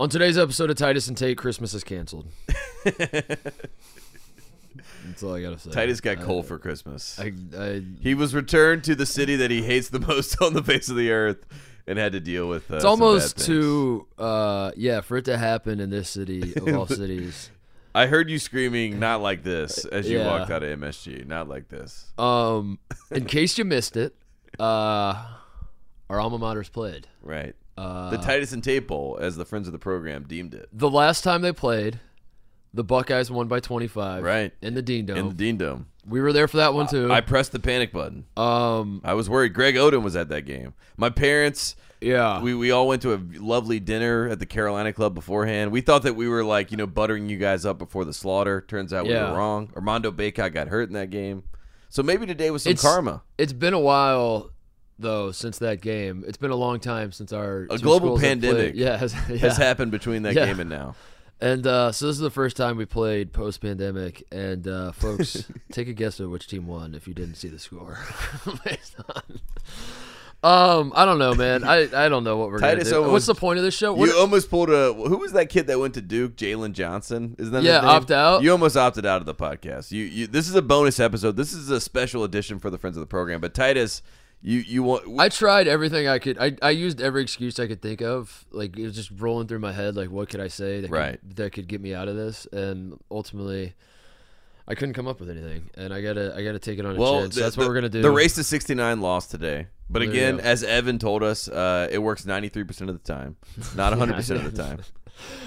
On today's episode of Titus and Tate, Christmas is canceled. That's all I gotta say. Titus got I- coal for Christmas. I, I, he was returned to the city that he hates the most on the face of the earth, and had to deal with. Uh, it's almost too, uh, yeah, for it to happen in this city of all cities. I heard you screaming, "Not like this!" as you Yeah. walked out of MSG. Not like this. Um, in case you missed it, uh, our alma mater's played. Right. Uh, the Titus and Tate Bowl, as the friends of the program deemed it. the last time they played, the Buckeyes won by 25. Right. In the Dean Dome. In the Dean Dome. we were there for that one too. I pressed the panic button. um, I was worried. Greg Oden was at that game. My parents, yeah. we, we all went to a lovely dinner at the Carolina Club beforehand. We thought that we were like, you know, buttering you guys up before the slaughter. Turns out we were wrong. Armando Bacot got hurt in that game. So maybe today was some It's- karma. It's been a while though since that game. It's been a long time since our A global pandemic. Yeah, has, yeah. Has happened between that Yeah. game and now. And uh, so this is the first time we played post pandemic. And uh, folks, take a guess at which team won if you didn't see the score. Um, I don't know, man. I, I don't know what we're Titus gonna do. What's the point of this show? What- You almost pulled a. Who was that kid that went to Duke? Jalen Johnson. Isn't that Yeah, opt out. You almost opted out of the podcast. You, you. This is a bonus episode. This is a special edition for the friends of the program. But Titus, you you want. I tried everything I could. I, I used every excuse I could think of. Like it was just rolling through my head. Like what could I say that Right. could, that could get me out of this? And ultimately, I couldn't come up with anything. And I gotta I gotta take it on a well, chin. So the- that's what we're gonna do. The race to sixty nine lost today. But There again, as Evan told us, uh, it works ninety three percent of the time, not hundred percent of the time.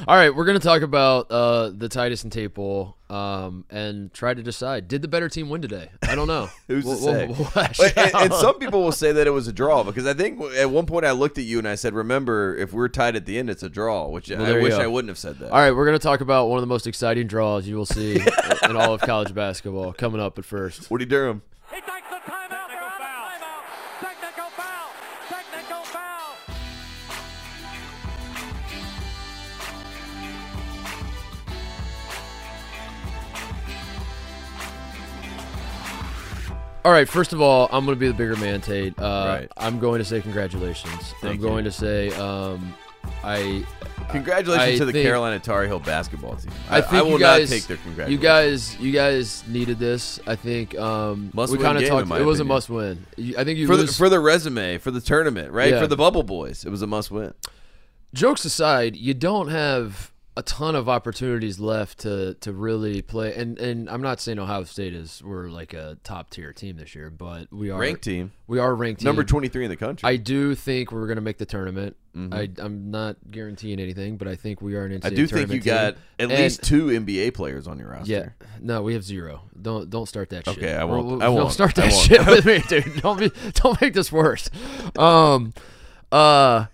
All right, we're gonna talk about uh, the Titus and Tate Bowl, um, and try to decide did the better team win today? I don't know. Who's to We'll- say? we'll- we'll and, and some people will say that it was a draw because I think at one point I looked at you and I said, "Remember, if we're tied at the end, it's a draw." Which Well, I wish. I wouldn't have said that. All right, we're gonna talk about one of the most exciting draws you will see in all of college basketball coming up. At first, Woody Durham. All right, first of all, I'm going to be the bigger man, Tate. Uh, Right. I'm going to say congratulations. I'm going you. to say um, I Congratulations I to the think- Carolina Tar Heel basketball team. I think will you guys not take their congratulations. you guys you guys needed this. I think um, Must we kind of talked. It was a must win. I think you for the, for the resume, for the tournament, right? Yeah. For the Bubble Boys, it was a must win. jokes aside, you don't have a ton of opportunities left to to really play. And and I'm not saying Ohio State is we're like a top tier team this year, but we are Ranked team, We are ranked number team. twenty three in the country. I do think we're going to make the tournament. Mhm. I, I'm not guaranteeing anything, but I think we are an NCAA I do think you tournament got at And- least two NBA players on your roster. Yeah, no, we have zero. Don't don't start that shit. Okay, I won't- or- I Don't won't. start that shit with me, dude. Don't be don't make this worse. Um, uh,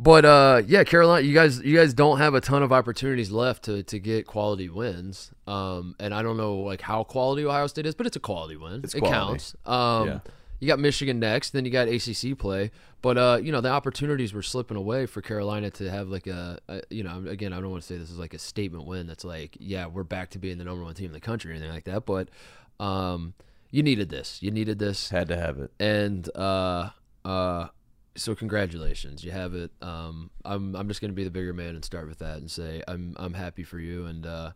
but uh, yeah, Carolina, you guys you guys don't have a ton of opportunities left to to get quality wins. Um, and I don't know like how quality Ohio State is, but it's a quality win. It's it quality. counts. Um. Yeah. You got Michigan next, then you got ACC play, but uh, you know the opportunities were slipping away for Carolina to have like a, a you know, again, I don't want to say this is like a statement win. That's like, yeah, we're back to being the number one team in the country or anything like that. But um, you needed this. You needed this, Had to have it. and uh, uh, so congratulations, you have it. Um, I'm I'm just gonna be the bigger man and start with that and say I'm I'm happy for you, and uh,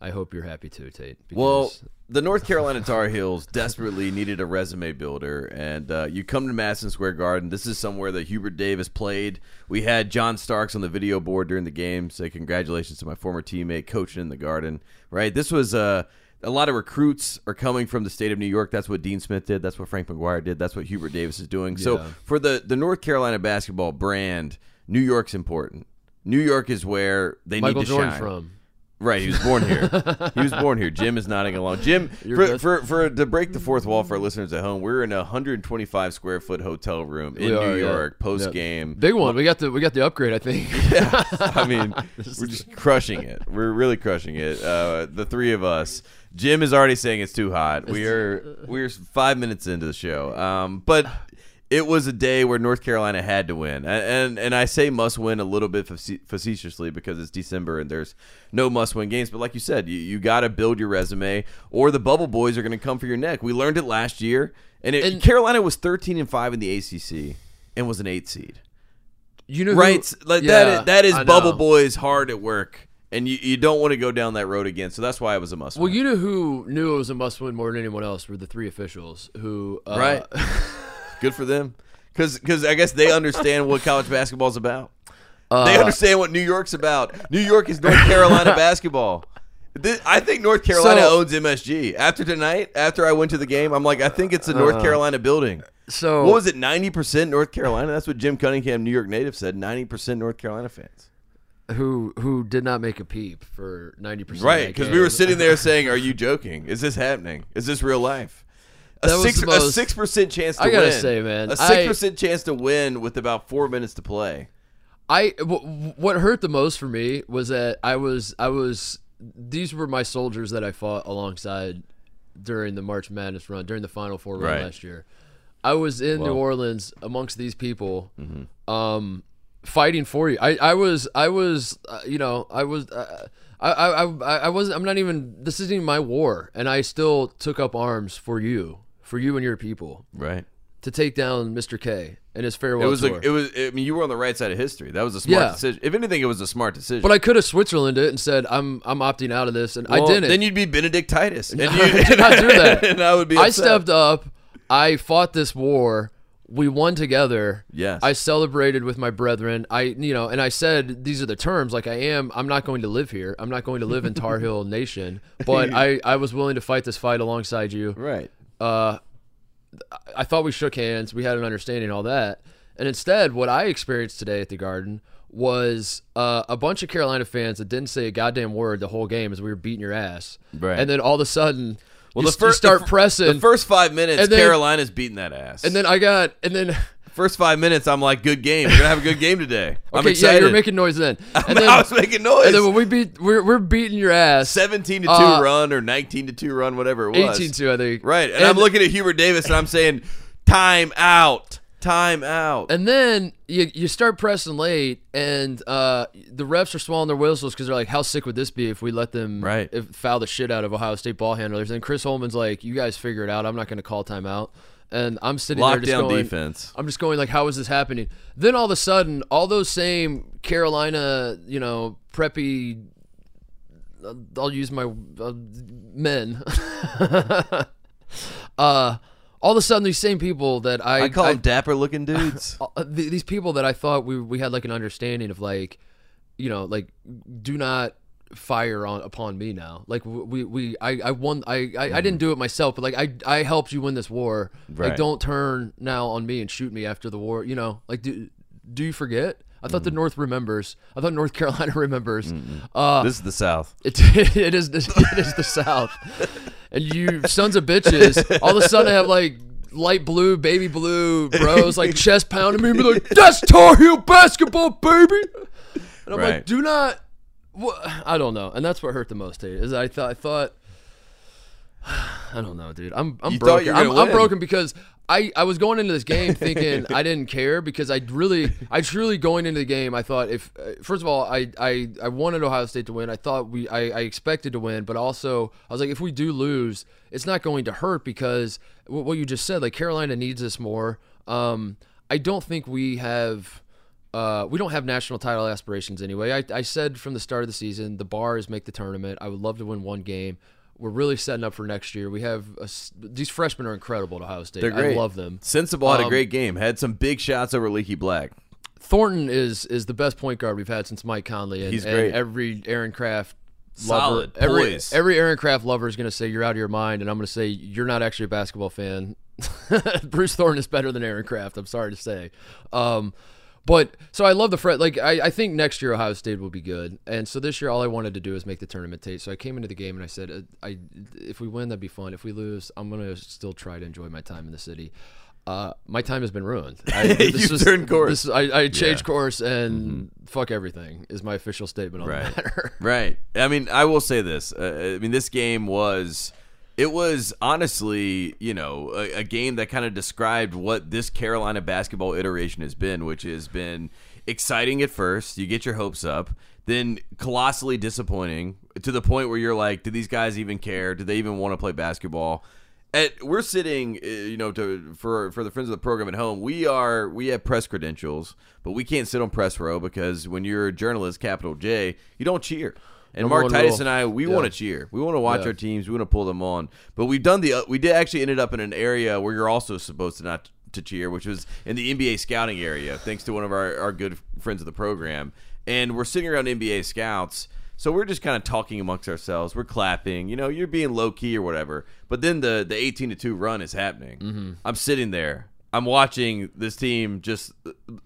I hope you're happy too, Tate. Well, the North Carolina Tar Heels desperately needed a resume builder, and uh, you come to Madison Square Garden. This is somewhere that Hubert Davis played. We had John Starks on the video board during the game say, "Congratulations to my former teammate coaching in the Garden." Right? This was uh, a lot of recruits are coming from the state of New York. That's what Dean Smith did. That's what Frank McGuire did. That's what Hubert Davis is doing. So for the the North Carolina basketball brand, New York's important. New York is where they Michael need to Jordan shine. from. Right, he was born here. he was born here. Jim is nodding along. Jim, for, for for to break the fourth wall for our listeners at home, we're in a 125 square foot hotel room in We New are, yeah. York post game. Big one. We got the we got the upgrade. I think. yeah, I mean, we're just crushing it. We're really crushing it. Uh, the three of us. Jim is already saying it's too hot. We are we're five minutes into the show. Um, but it was a day where North Carolina had to win, and and, and I say must win a little bit facetiously because it's December and there's no must win games. But like you said, you, you got to build your resume, or the bubble boys are going to come for your neck. We learned it last year, and, it, And- Carolina was 13 and five in the ACC and was an eight seed. You know, who- right? Like Yeah, that. Is, that is I Bubble know. Boys hard at work, and you, you don't want to go down that road again. So that's why it was a must. Win. Well, win. you know who knew it was a must win more than anyone else were the three officials who, uh, Right. good for them, because I guess they understand what college basketball's about. Uh, they understand what New York's about. New York is North Carolina basketball. Thi- I think North Carolina So- owns MSG. After tonight, after I went to the game, I'm like, I think it's a North Carolina building. Uh, So What was it? Ninety percent North Carolina. That's what Jim Cunningham, New York native, said. Ninety percent North Carolina fans. who who did not make a peep for ninety percent. Right, because we were sitting there saying, "Are you joking? Is this happening? Is this real life?" A That six the a most- six percent chance to I gotta win. say, man, a six percent chance to win with about four minutes to play. I w- what hurt the most for me was that I was I was these were my soldiers that I fought alongside during the March Madness run during the Final Four run Right. last year. I was in New Orleans amongst these people, Mm-hmm. um, fighting for you. I, I was I was uh, you know I was. Uh, I, I, I, I wasn't. I'm not even. This isn't even my war, and I still took up arms for you, for you and your people, Right. to take down Mr. K and his farewell. It was. tour. A, it was. I mean, you were on the right side of history. That was a smart Yeah. decision. If anything, it was a smart decision. but I could have Switzerland it and said I'm I'm opting out of this, and I Well, didn't. Then you'd be Benedict Titus, and you I did not do that. and I would be. I upset. stepped up. I fought this war. We won together. Yes. I celebrated with my brethren. I, you know, and I said these are the terms. Like I am. I'm not going to live here. I'm not going to live in Tar Heel Nation. But I, I was willing to fight this fight alongside you. Right. Uh, I thought we shook hands. We had an understanding, all that. And instead, what I experienced today at the Garden was uh, a bunch of Carolina fans that didn't say a goddamn word the whole game as we were beating your ass. Right. And then all of a sudden, Well, you, the first start the, pressing. The first five minutes, And then- Carolina's beating that ass. and then I got, and then first five minutes, I'm like, "Good game. We're gonna have a good game today." I'm okay, yeah, you're making noise then. And then, I was making noise. and then when we beat, we're, we're beating your ass. 17 to 2 Uh, run or 19 to 2 run, whatever it was. 18 to, I think. Right. And, I'm looking at Hubert Davis and I'm saying, time out. Time out. And then you, you start pressing late, and uh, the refs are swallowing their whistles because they're like, "How sick would this be if we let them Right. if, foul the shit out of Ohio State ball handlers?" And Chris Holtmann's like, "You guys figure it out. I'm not going to call timeout." And I'm sitting there just going, defense. I'm just going like, "How is this happening?" Then all of a sudden, all those same Carolina, you know, preppy. I'll use my uh, men. uh, all of a sudden, these same people that I I call them dapper looking dudes. uh, these people that I thought we we had like an understanding of like, you know, like do not fire on upon me now. Like we we I I won I I, I didn't do it myself, but like I I helped you win this war. Right. Like don't turn now on me and shoot me after the war. You know, like do do you forget? I thought the North remembers. I thought North Carolina remembers. Uh, this is the South. it, it is the, it is the South, and you sons of bitches. All of a sudden, I have like light blue, baby blue bros like chest pounding me, and be like, "That's Tar Heel basketball, baby." And I'm Right. like, "Do not." What? I don't know, and that's what hurt the most. Today, is I thought I thought. I don't know, dude. I'm I'm You broken. I'm, I'm broken because I, I was going into this game thinking I didn't care because I really I truly going into the game I thought if uh, first of all I, I I wanted Ohio State to win I thought we I, I expected to win but also I was like if we do lose it's not going to hurt because what, what you just said like Carolina needs us more um I don't think we have uh, we don't have national title aspirations anyway. I, I said from the start of the season, the bar is make the tournament. I would love to win one game. We're really setting up for next year. We have a these freshmen are incredible at Ohio State. They're great. I love them. Sensabaugh had a Um, great game. Had some big shots over Leaky Black. Thornton is is the best point guard we've had since Mike Conley. And, He's and great. every Aaron Craft Solid, lover, every every Aaron Craft lover is going to say you're out of your mind, and I'm going to say you're not actually a basketball fan. Bruce Thornton is better than Aaron Craft. I'm sorry to say. Um, but so I love the fret. Like I, I think next year Ohio State will be good, and so this year all I wanted to do is make the tournament tape. So I came into the game and I said, uh, I if we win that'd be fun. If we lose, I'm gonna still try to enjoy my time in the city. Uh, my time has been ruined. I, this You've turned course. This, I, I changed Yeah. Mm-hmm. course and fuck everything is my official statement on Right. the matter. Right. I mean, I will say this. Uh, I mean, this game was. It was honestly, you know, a, a game that kind of described what this Carolina basketball iteration has been, which has been exciting at first. You get your hopes up, then colossally disappointing to the point where you're like, do these guys even care? Do they even want to play basketball? at we're sitting, uh, you know, to for for the friends of the program at home, we are we have press credentials, but we can't sit on press row because when you're a journalist, capital J, you don't cheer. And Number Mark Titus rule. and I, we Yeah. want to cheer. We want to watch Yeah. our teams. We want to pull them on. But we've done the. Uh, we did actually ended up in an area where you're also supposed to not to cheer, which was in the NBA scouting area, thanks to one of our, our good friends of the program. And we're sitting around NBA scouts. So we're just kind of talking amongst ourselves. We're clapping, you know, you're being low key or whatever. But then the the 18 to 2 run is happening. Mm-hmm. I'm sitting there. I'm watching this team just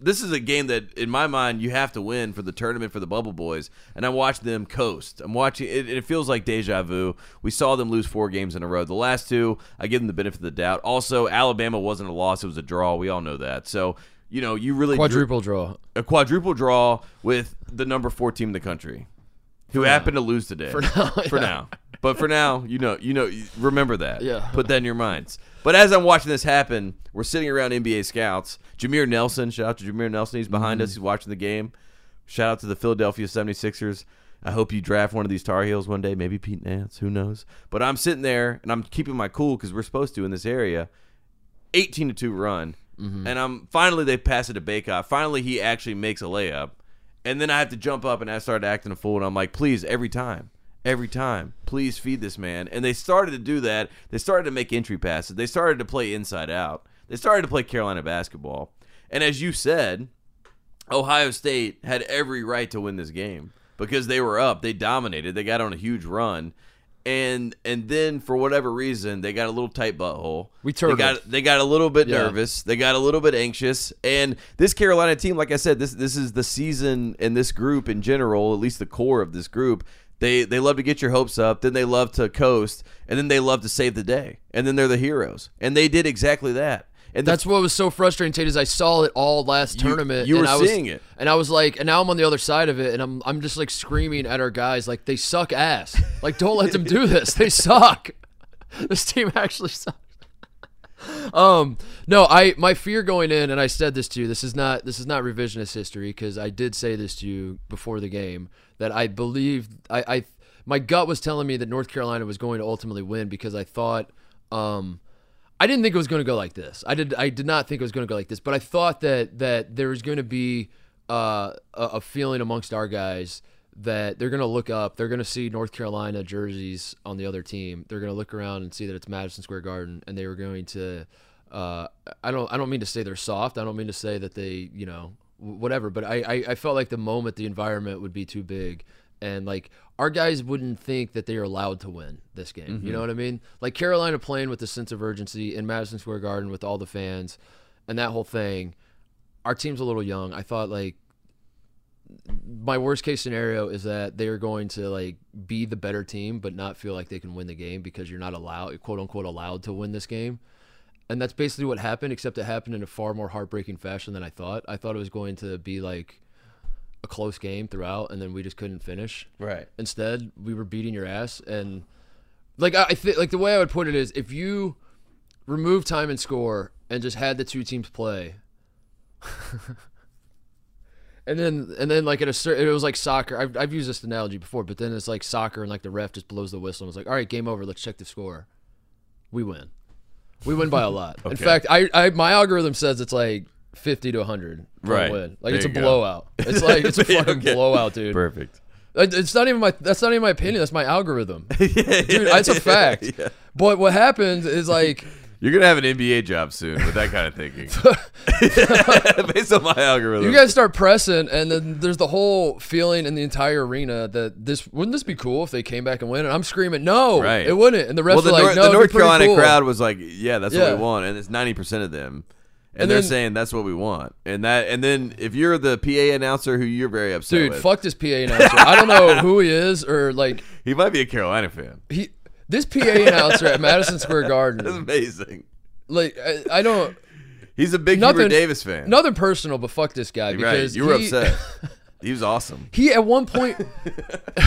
this is a game that in my mind you have to win for the tournament for the Bubble Boys and I'm watching them coast. I'm watching it, it feels like deja vu. We saw them lose four games in a row. The last two, I give them the benefit of the doubt. Also, Alabama wasn't a loss, it was a draw. We all know that. So, you know, you really drew- Quadruple draw. a quadruple draw with the number 4 team in the country who happened to lose today. For now, For yeah. now. But for now, you know, you know, remember that. Yeah. Put that in your minds. But as I'm watching this happen, we're sitting around NBA scouts. Jameer Nelson, shout out to Jameer Nelson. He's behind Mm-hmm. us. He's watching the game. Shout out to the Philadelphia 76ers. I hope you draft one of these Tar Heels one day. Maybe Pete Nance. Who knows? But I'm sitting there and I'm keeping my cool because we're supposed to in this area. 18 to 2 run. Mm-hmm. And I'm finally they pass it to Bacot. Finally he actually makes a layup. And then I have to jump up and I start acting a fool and I'm like, please, every time. Every time. Please feed this man. And they started to do that. They started to make entry passes. They started to play inside out. They started to play Carolina basketball. And as you said, Ohio State had every right to win this game because they were up. They dominated. They got on a huge run. And and then for whatever reason, they got a little tight butthole. We they got they got a little bit Yeah. nervous. They got a little bit anxious. And this Carolina team, like I said, this this is the season and this group in general, at least the core of this group. They they love to get your hopes up, then they love to coast, and then they love to save the day. And then they're the heroes. And they did exactly that. And the That's what was so frustrating, Tate, is I saw it all last You- tournament. you and were I was, seeing it. and I was like, and now I'm on the other side of it, and I'm I'm just like screaming at our guys, like they suck ass. Like don't let them do this. They suck. This team actually sucks. Um, no, I my fear going in, and I said this to you. This is not this is not revisionist history because I did say this to you before the game that I believe I, I my gut was telling me that North Carolina was going to ultimately win because I thought um I didn't think it was going to go like this. I did. I did not think it was going to go like this. But I thought that that there was going to be uh, a, a feeling amongst our guys that they're going to look up. They're going to see North Carolina jerseys on the other team. They're going to look around and see that it's Madison Square Garden, and they were going to. Uh, I don't. I don't mean to say they're soft. I don't mean to say that they. You know, whatever. But I, I, I felt like the moment the environment would be too big, and like our guys wouldn't think that they are allowed to win this game. You know what I mean? Like Carolina playing with a sense of urgency in Madison Square Garden with all the fans and that whole thing. Our team's a little young. I thought like my worst case scenario is that they are going to like be the better team but not feel like they can win the game because you're not allowed quote unquote allowed to win this game. And that's basically what happened except it happened in a far more heartbreaking fashion than I thought. I thought it was going to be like a close game throughout and then we just couldn't finish. Right. Instead, we were beating your ass, and like I I think like the way I would put it is, if you remove time and score and just had the two teams play, and then and then like at a certain, it was like soccer. I've I've used this analogy before, but then it's like soccer, and like the ref just blows the whistle, and it's like, all right, game over. Let's check the score. We win. We win by a lot. In fact, I, I my algorithm says it's like. 50 to 100 Right. win. Like There it's a go. blowout. It's like it's a fucking Okay. blowout, dude. Perfect. It- It's not even my. That's not even my opinion. That's my algorithm, dude. It's a fact. yeah. But what happens is like, You're gonna have an NBA job soon with that kind of thinking, based on my algorithm. you guys start pressing, and then there's the whole feeling in the entire arena that this wouldn't this be cool if they came back and win? And I'm screaming, no, Right. it wouldn't. And the rest well, the, like, Nor- no, the North Carolina cool. crowd was like, "Yeah, that's what we want," and it's ninety percent of them, and, And they're then- saying that's what we want. And that, and then if you're the PA announcer who you're very upset Dude, with, fuck this PA announcer. I don't know who he is or like he might be a Carolina fan. he. This PA announcer at Madison Square Garden. That's amazing. like I, I don't. He's a big Nothing- Hubert Davis fan. Nothing personal, but fuck this guy right? because You were he- upset. he was awesome. He at one point, I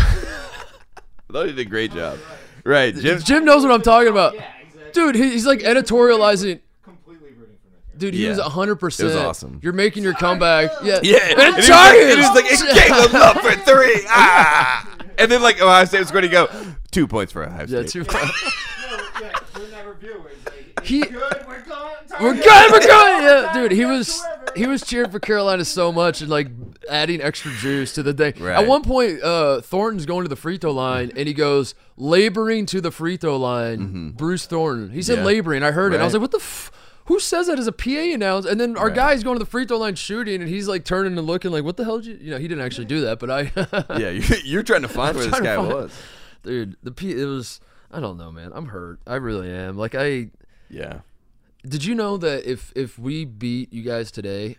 thought he did a great job. Right, Jim. Jim knows what I'm talking about. Dude, he's like editorializing. completely rooting for North Carolina. Dude, he Yeah. was 100%. It was awesome. You're making your comeback. Yeah. Yeah, And and he was like, and he was like, "It's Caleb up for three. Ah! And then like Ohio State was going to go two points for Ohio State. Yeah, too No, yeah, we're never review. He's like, He- good. We're going. We're good, we're good. Yeah, dude, he was he was cheering for Carolina so much and like adding extra juice to the thing. Right. At one point, uh, Thornton's going to the free throw line and he goes laboring to the free throw line. Bruce Thornton. He said Mm-hmm. Yeah. laboring. I heard it. I was like, what the. F- who says that as a PA announce? And then our Right. guy's going to the free throw line shooting, and he's like turning and looking like, "What the hell did you?" You know, he didn't actually do that, but I, Yeah, you're, you're trying to find where this guy was. dude, the P. It was. I don't know, man. I'm hurt. I really am. Like I. Yeah. Did you know that if if we beat you guys today,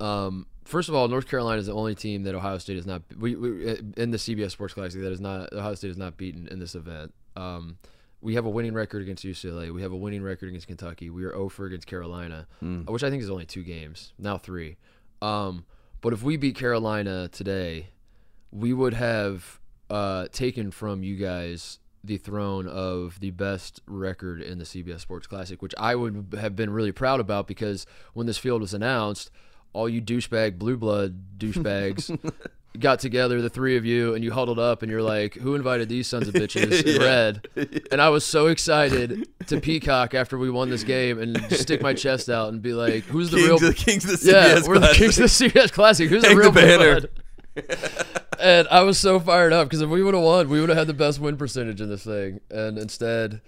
um, first of all, North Carolina is the only team that Ohio State has not we, we in the CBS Sports Classic that is not Ohio State is not beaten in this event. Um, we have a winning record against UCLA. We have a winning record against Kentucky. We are 0 for against Carolina, which I think is only two games now three. Um, but if we beat Carolina today, we would have uh, taken from you guys the throne of the best record in the CBS Sports Classic, which I would have been really proud about because when this field was announced, all you douchebag blue blood douchebags got together, the three of you, and you huddled up and you're like, "Who invited these sons of bitches Yeah. red?" And I was so excited to peacock after we won this game and stick my chest out and be like, "Who's the Kings real?" the Kings of the yeah, CBS we're the Classic. kings of the CBS Classic. Who's Hang the real the banner. and I was so fired up because if we would have won, we would have had the best win percentage in this thing, and instead.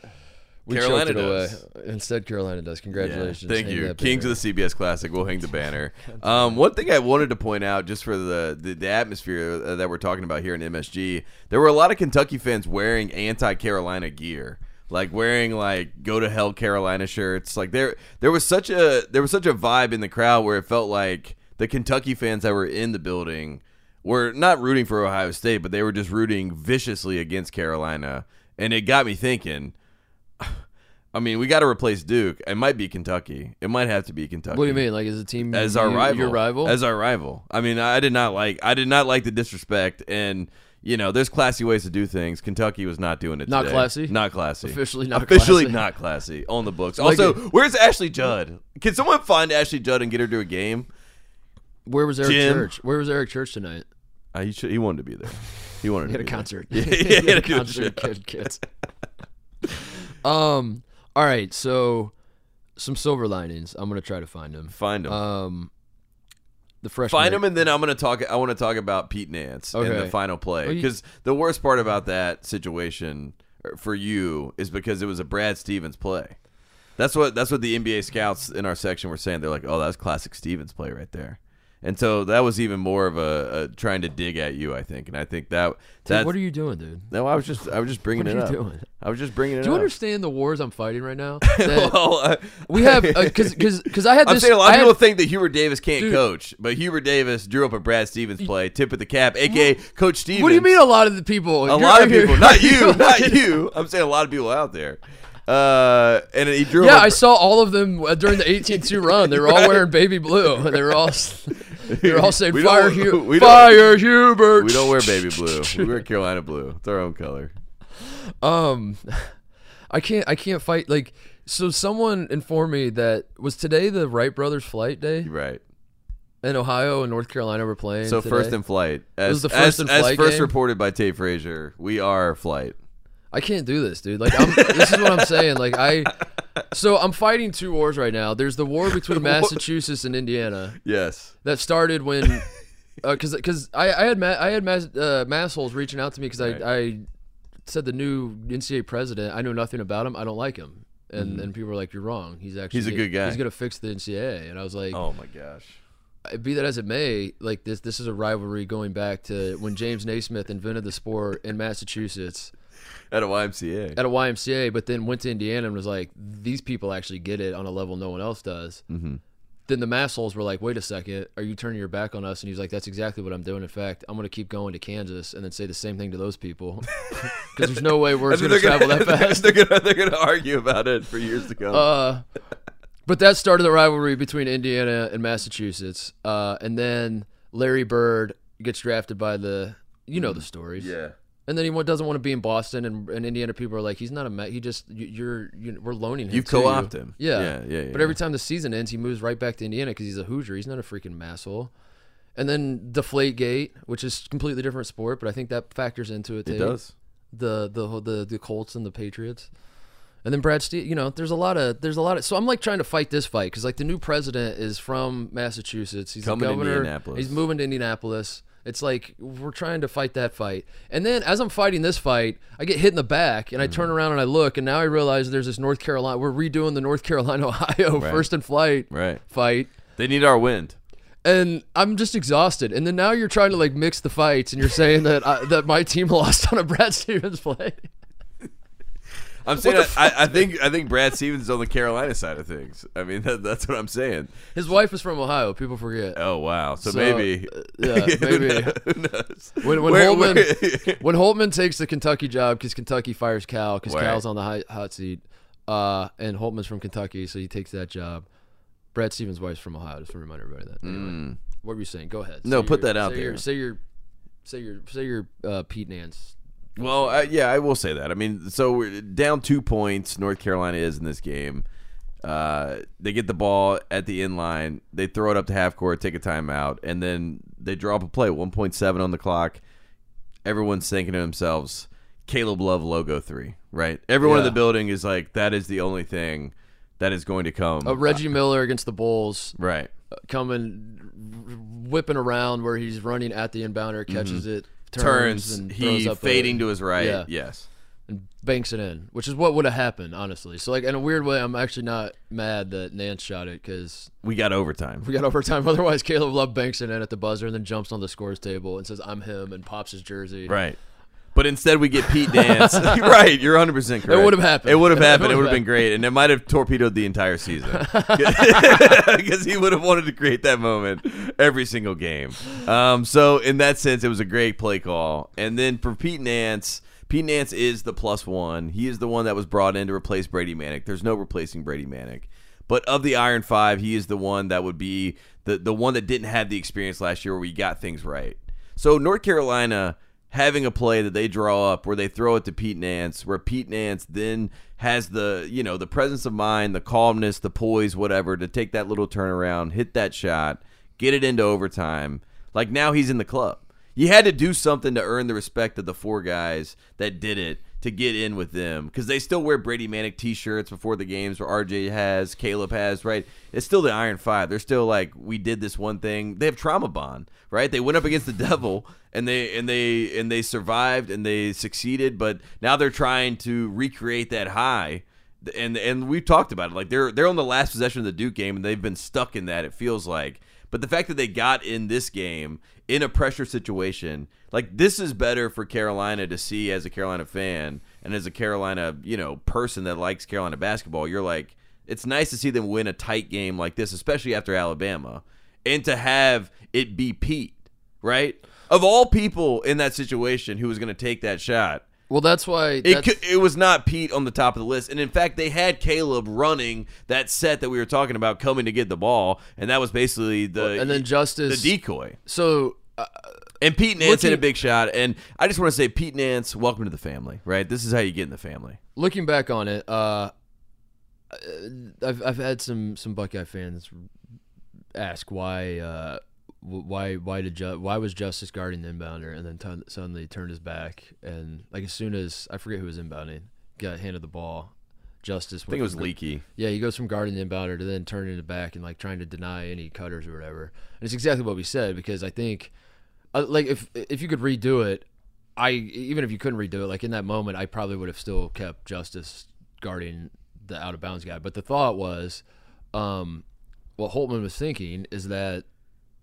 We Carolina it does. away. Instead, Carolina does. Congratulations. Thank Hang you, Kings banner. of the CBS Classic. We'll hang the banner. Um, one thing I wanted to point out, just for the, the the atmosphere uh, that we're talking about here in MSG, there were a lot of Kentucky fans wearing anti-Carolina gear, like wearing like "Go to Hell Carolina" shirts. Like there there was such a there was such a vibe in the crowd where it felt like the Kentucky fans that were in the building were not rooting for Ohio State, but they were just rooting viciously against Carolina, and it got me thinking. I mean, we got to replace Duke. It might be Kentucky. It might have to be Kentucky. What do you mean? Like, is the team As our you- rival, Your rival? as our rival. I mean, I did not like. I did not like the disrespect, and you know, there's classy ways to do things. Kentucky was not doing it. Not today. classy? Not classy. Officially not. Officially classy? not classy. On the books. Like Also, it- where's Ashley Judd? Can someone find Ashley Judd and get her to a game? Where was Eric Jim. Church? Where was Eric Church tonight? Uh, he should, he wanted to be there. He wanted He to had a be there. concert. Yeah, he he had had a a good concert. Kid, kids. um. All right. So, some silver linings. I'm gonna try to find them. Find them. Um. The freshman. Find them, and then I'm to talk. I want to talk about Pete Nance and the Okay. final play Oh, you- because the worst part about that situation er, for you is because it was a Brad Stevens play. That's what that's what the NBA scouts in our section were saying. They're like, "Oh, that's classic Stevens play right there." And so that was even more of a, a trying to dig at you, I think. And I think that Dude, what are you doing, dude? no, I was just I was just bringing What are it you up. doing? I was just bringing it Do you up. understand the wars I'm fighting right now? Well, uh, we have because because because I had I'm this. saying a lot of had- people think that Hubert Davis can't Dude. coach, but Hubert Davis drew up a Brad Stevens play, tip of the cap, aka Coach Stevens. What do you mean? A lot of the people. A You're lot of people, here. not you, not you. I'm saying a lot of people out there. Uh, and he drew. Yeah, I saw all of them uh, during the 18-2 run. They were all Right. wearing baby blue. They were all they were all saying fire, Hu- we fire Hubert. We don't wear baby blue. We wear Carolina blue. It's our own color. Um, I can't. I can't fight. Like, so someone informed me that was today the Wright brothers flight day right. in Ohio and North Carolina were playing. So today. first in flight, as was the first as, in as first game? reported by Tate Frazier, we are flight. I can't do this, dude. Like, I'm, this is what I'm saying. Like, I. So I'm fighting two wars right now. There's the war between Massachusetts and Indiana. Yes. that started when because because I, I had ma- I had mass, uh, massholes reaching out to me because Right. I I said the new NCAA president I know nothing about him I don't like him and and people were like you're wrong he's actually. He's a good guy. he's gonna fix the NCAA and I was like Oh my gosh. be that as it may like this this is a rivalry going back to when James Naismith invented the sport in Massachusetts At a YMCA. at a YMCA but then went to Indiana and was like these people actually get it on a level no one else does mm-hmm. then the massholes were like, "Wait a second, are you turning your back on us?" And he's like, "That's exactly what I'm doing. In fact, I'm going to keep going to Kansas and then say the same thing to those people because there's no way we're going to travel that fast." They're they're gonna argue about it for years to come. Uh, but that started the rivalry between Indiana and Massachusetts, uh, and then Larry Bird gets drafted by the, you know the stories, yeah. And then he doesn't want to be in Boston, and, and Indiana people are like, "He's not a Met. He just you, you're you, we're loaning him. You've co-opted him. Yeah. Yeah, yeah, yeah, But every time the season ends, he moves right back to Indiana because he's a Hoosier. He's not a freaking masshole. And then Deflate Gate, which is completely different sport, but I think that factors into it. It too. does. The the the the Colts and the Patriots. And then Brad Stevens, you know, there's a lot of there's a lot of so I'm like trying to fight this fight because like the new president is from Massachusetts. He's Coming the to governor. Indianapolis. He's moving to Indianapolis. It's like we're trying to fight that fight. And then as I'm fighting this fight, I get hit in the back and I turn mm. around and I look and now I realize there's this North Carolina we're redoing the North Carolina Ohio Right. first in flight Right. fight. They need our wind. And I'm just exhausted. And then now you're trying to like mix the fights and you're saying that I, that my team lost on a Brad Stevens play. I'm saying I, I, I think I think Brad Stevens is on the Carolina side of things. I mean that, that's what I'm saying. His wife is from Ohio. People forget. Oh wow! So, So, maybe, uh, yeah, maybe. Who knows? When, when Where- Holtmann where- when Holtmann takes the Kentucky job because Kentucky fires Cal because Right. Cal's on the hot, hot seat, uh, and Holtmann's from Kentucky, so he takes that job. Brad Stevens' wife's from Ohio. Just to remind everybody of that. Anyway, what were you saying? Go ahead. Mm. No, Say put your- that out say your- there. say your, say your, say your uh, Pete Nance. Well, uh, yeah, I will say that. I mean, so we're down two points. North Carolina is in this game. Uh, they get the ball at the end line. They throw it up to half court, take a timeout, and then they draw up a play. One point seven on the clock. Everyone's thinking to themselves, "Caleb Love logo three, right?" Everyone in the building is like, "That is the only thing that is going to come." Uh, Reggie Miller against the Bulls, right? coming, whipping around where he's running at the inbounder, catches it, turns. Turns. and He up a- fading to his right. Yeah. Yes. and banks it in, which is what would have happened, honestly. So, like, in a weird way, I'm actually not mad that Nance shot it because We got overtime. we got overtime. Otherwise, Caleb Love banks it in at the buzzer and then jumps on the scores table and says, I'm him, and pops his jersey. Right. But instead, we get Pete Dance. right, you're 100 percent correct. It would've happened. It would have happened. It would've been great, and it might have torpedoed the entire season because he would have wanted to create that moment every single game. Um, so in that sense, it was a great play call. And then for Pete Nance, Pete Nance is the plus one. He is the one that was brought in to replace Brady Manek. There's no replacing Brady Manek. But of the Iron Five, he is the one that would be the the one that didn't have the experience last year where we got things right. So North Carolina having a play that they draw up where they throw it to Pete Nance, where Pete Nance then has the you know the presence of mind, the calmness, the poise, whatever, to take that little turnaround, hit that shot, get it into overtime. Like now he's in the club. You had to do something to earn the respect of the four guys that did it to get in with them because they still wear Brady Manek T-shirts before the games, where RJ has, Caleb has, right? It's still the Iron Five. They're still like, we did this one thing. They have trauma bond, right? They went up against the devil and they and they and they survived and they succeeded, but now they're trying to recreate that high. And and we've talked about it. Like they're they're on the last possession of the Duke game and they've been stuck in that. It feels like. But the fact that they got in this game in a pressure situation, like this is better for Carolina to see as a Carolina fan and as a Carolina, you know, person that likes Carolina basketball. You're like, it's nice to see them win a tight game like this, especially after Alabama, and to have it be Pete, right? Of all people in that situation who was going to take that shot, Well, that's why. it could, it was not Pete on the top of the list, and in fact, they had Caleb running that set that we were talking about, coming to get the ball, and that was basically the and then Justice. the decoy. so, uh, And Pete Nance hit a big shot, and I just want to say, Pete Nance, welcome to the family. Right, this is how you get in the family. looking back on it, uh, I've I've had some some Buckeye fans ask why uh, why why did Ju- why was Justice guarding the inbounder and then ton suddenly turned his back and like as soon as I forget who was inbounding got handed the ball. Justice. I think it was leaky. Yeah, he goes from guarding the inbounder to then turning it back and like trying to deny any cutters or whatever. And it's exactly what we said because I think, uh, like if if you could redo it, I even if you couldn't redo it, like in that moment, I probably would have still kept Justice guarding the out of bounds guy. But the thought was, um, what Holtmann was thinking is that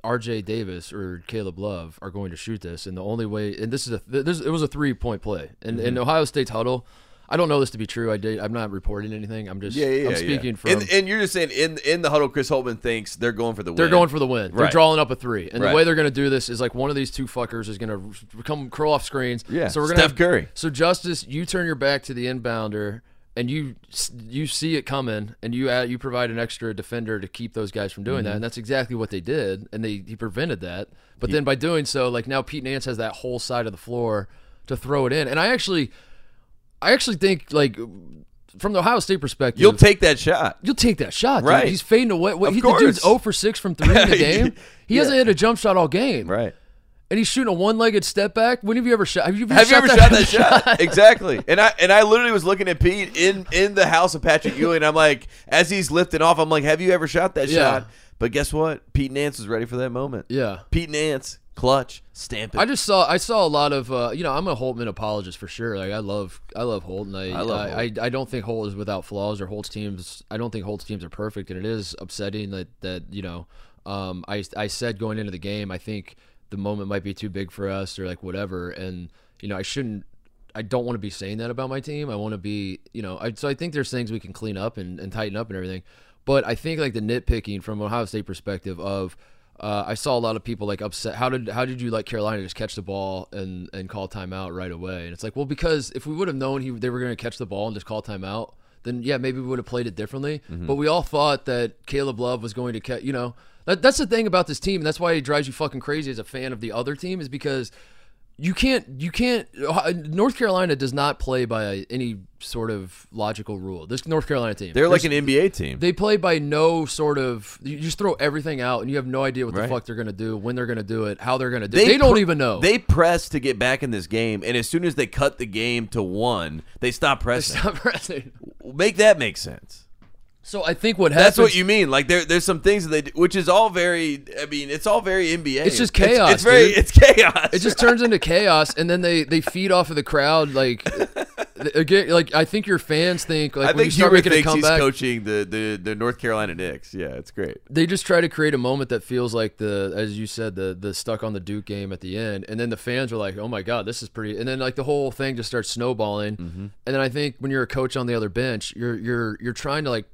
R.J. Davis or Caleb Love are going to shoot this, and the only way, and this is a this it was a three point play, and in Ohio State's huddle. I don't know this to be true. I did. I'm not reporting anything. I'm just. yeah I'm speaking from. And, and you're just saying in in the huddle, Chris Holtmann thinks they're going for the win. they're going for the win. They're drawing up a three, and Right. the way they're going to do this is like one of these two fuckers is going to come curl off screens. Yeah, So we're gonna Steph have, Curry. So Justice, you turn your back to the inbounder, and you you see it coming, and you add, you provide an extra defender to keep those guys from doing Mm-hmm. that, and that's exactly what they did, and they he prevented that. But then by doing so, like now Pete Nance has that whole side of the floor to throw it in, and I actually, I actually think like from the Ohio State perspective, You'll take that shot. You'll take that shot, dude. Right. He's fading away. What, he, the dude's course. 0 for 6 from 3 in the game. He hasn't hit a jump shot all game. Right. and he's shooting a one-legged step back. When have you ever shot? Have you ever, Have you shot ever that shot that shot? exactly. And I and I literally was looking at Pete in in the house of Patrick Ewing. I'm like, as he's lifting off, I'm like, have you ever shot that Yeah. shot? But guess what? Pete Nance was ready for that moment. Yeah. Pete Nance, clutch, stamp it. I just saw I saw a lot of uh, you know I'm a Holtmann apologist for sure. Like I love I love Holt and I I love I, I, I don't think Holt is without flaws or Holt's teams. I don't think Holt's teams are perfect, and it is upsetting that that you know um, I I said going into the game I think the moment might be too big for us or like whatever, and you know I shouldn't. I don't want to be saying that about my team. I want to be, you know, I, so I think there's things we can clean up and, and tighten up and everything. But I think like the nitpicking from Ohio State perspective of, uh, I saw a lot of people like upset. How did how did you like Carolina just catch the ball and and call timeout right away? And it's like, well, because if we would have known he they were going to catch the ball and just call timeout, then yeah, maybe we would have played it differently. But we all thought that Caleb Love was going to catch. You know, that, that's the thing about this team. And that's why it drives you fucking crazy as a fan of the other team is because you can't you can't North Carolina does not play by any sort of logical rule. This North Carolina team. They're like an NBA team. they play by no sort of you just throw everything out and you have no idea what the Right. fuck they're going to do, when they're going to do it, how they're going to do it. They don't even know. They press to get back in this game, and as soon as they cut the game to one, they stop pressing. Stop pressing. Make that make sense. So I think what happens That's what you mean. Like there, there's some things that they, do, which is all very. I mean, it's all very NBA. It's just chaos, It's, very. dude. It's chaos. it just turns into chaos and then they they feed off of the crowd like again like I think your fans think like I when you think start Hubert thinks he's coaching the, the the North Carolina Knicks. Yeah, it's great. they just try to create a moment that feels like the as you said the the stuck on the Duke game at the end and then the fans are like oh my god this is pretty and then like the whole thing just starts snowballing Mm-hmm. and then I think when you're a coach on the other bench you're you're you're trying to like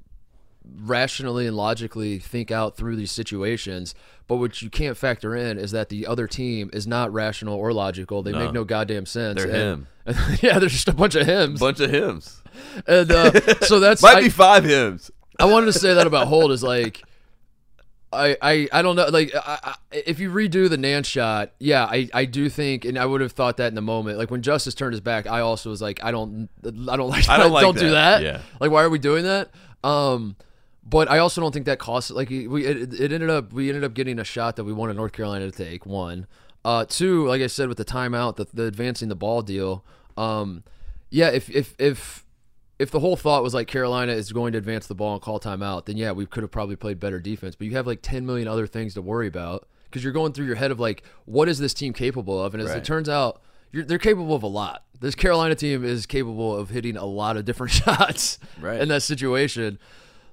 rationally and logically think out through these situations but what you can't factor in is that the other team is not rational or logical they make no goddamn sense They're and, yeah they're just a bunch of hymns Bunch of hymns. and uh, so that's Might I- be five hymns. I wanted to say that about Holt is like, I I, I don't know like I, I, if you redo the Nance shot, yeah, I, I do think, and I would have thought that in the moment, like when Justice turned his back, I also was like, I don't I don't like I don't like do that. that. Yeah. Like why are we doing that? Um, but I also don't think that cost like we it, it ended up we ended up getting a shot that we wanted North Carolina to take one. Uh, two, like I said with the timeout, the, the advancing the ball deal. Um, yeah, if if if if the whole thought was like Carolina is going to advance the ball and call timeout, then yeah, we could have probably played better defense. But you have like 10 million other things to worry about because you're going through your head of like, what is this team capable of? And as Right. it turns out, you're, they're capable of a lot. This Carolina team is capable of hitting a lot of different shots Right. in that situation.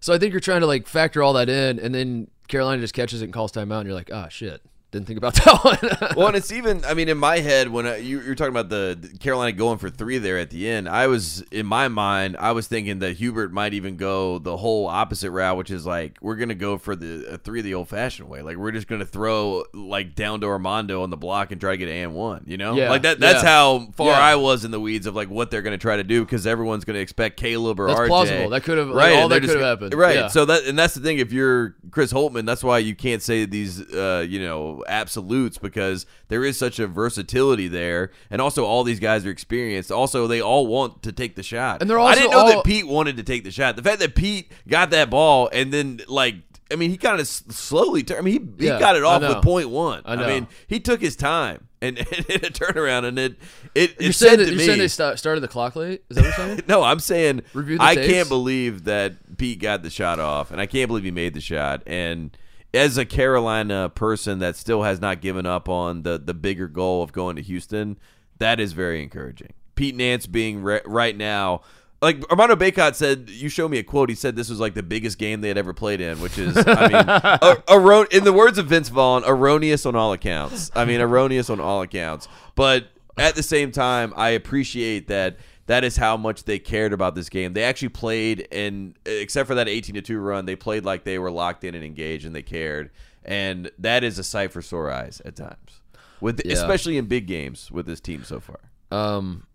So I think you're trying to like factor all that in, and then Carolina just catches it and calls timeout, and you're like, ah, shit, didn't think about that one. well, and it's even. I mean, in my head, when I, you, you're talking about the, the Carolina going for three there at the end, I was in my mind, I was thinking that Hubert might even go the whole opposite route, which is like we're gonna go for the three the old-fashioned way. Like we're just gonna throw like down to Armando on the block and try to get an and one. You know, Yeah, like that. That's yeah. how far Yeah. I was in the weeds of like what they're gonna try to do because everyone's gonna expect Caleb or That's RJ. plausible. That could have- like, right. all that could have happened. Right. So that and that's the thing. If you're Chris Holtmann, that's why you can't say these, uh, you know, absolutes because there is such a versatility there, and also all these guys are experienced. Also, they all want to take the shot. And they're I didn't know all- that Pete wanted to take the shot. The fact that Pete got that ball and then like. I mean, he kind of slowly. turned. I mean, he, he Yeah, got it off with point one. I know. mean, he took his time and, and hit a turnaround, and it it, it you're said saying that to you're me, saying they sta- started the clock late? Is that what you're saying? no, I'm saying Review the I tapes? can't believe that Pete got the shot off, and I can't believe he made the shot. And as a Carolina person that still has not given up on the the bigger goal of going to Houston, that is very encouraging. Pete Nance being re- right now. Like Armando Bacot said, you show me a quote. He said this was like the biggest game they had ever played in, which is, I mean, erro- in the words of Vince Vaughn, erroneous on all accounts. I mean, erroneous on all accounts. But at the same time, I appreciate that that is how much they cared about this game. They actually played, and except for that 18 to 2 run, they played like they were locked in and engaged and they cared. And that is a sight for sore eyes at times, with Yeah. especially in big games with this team so far. Um,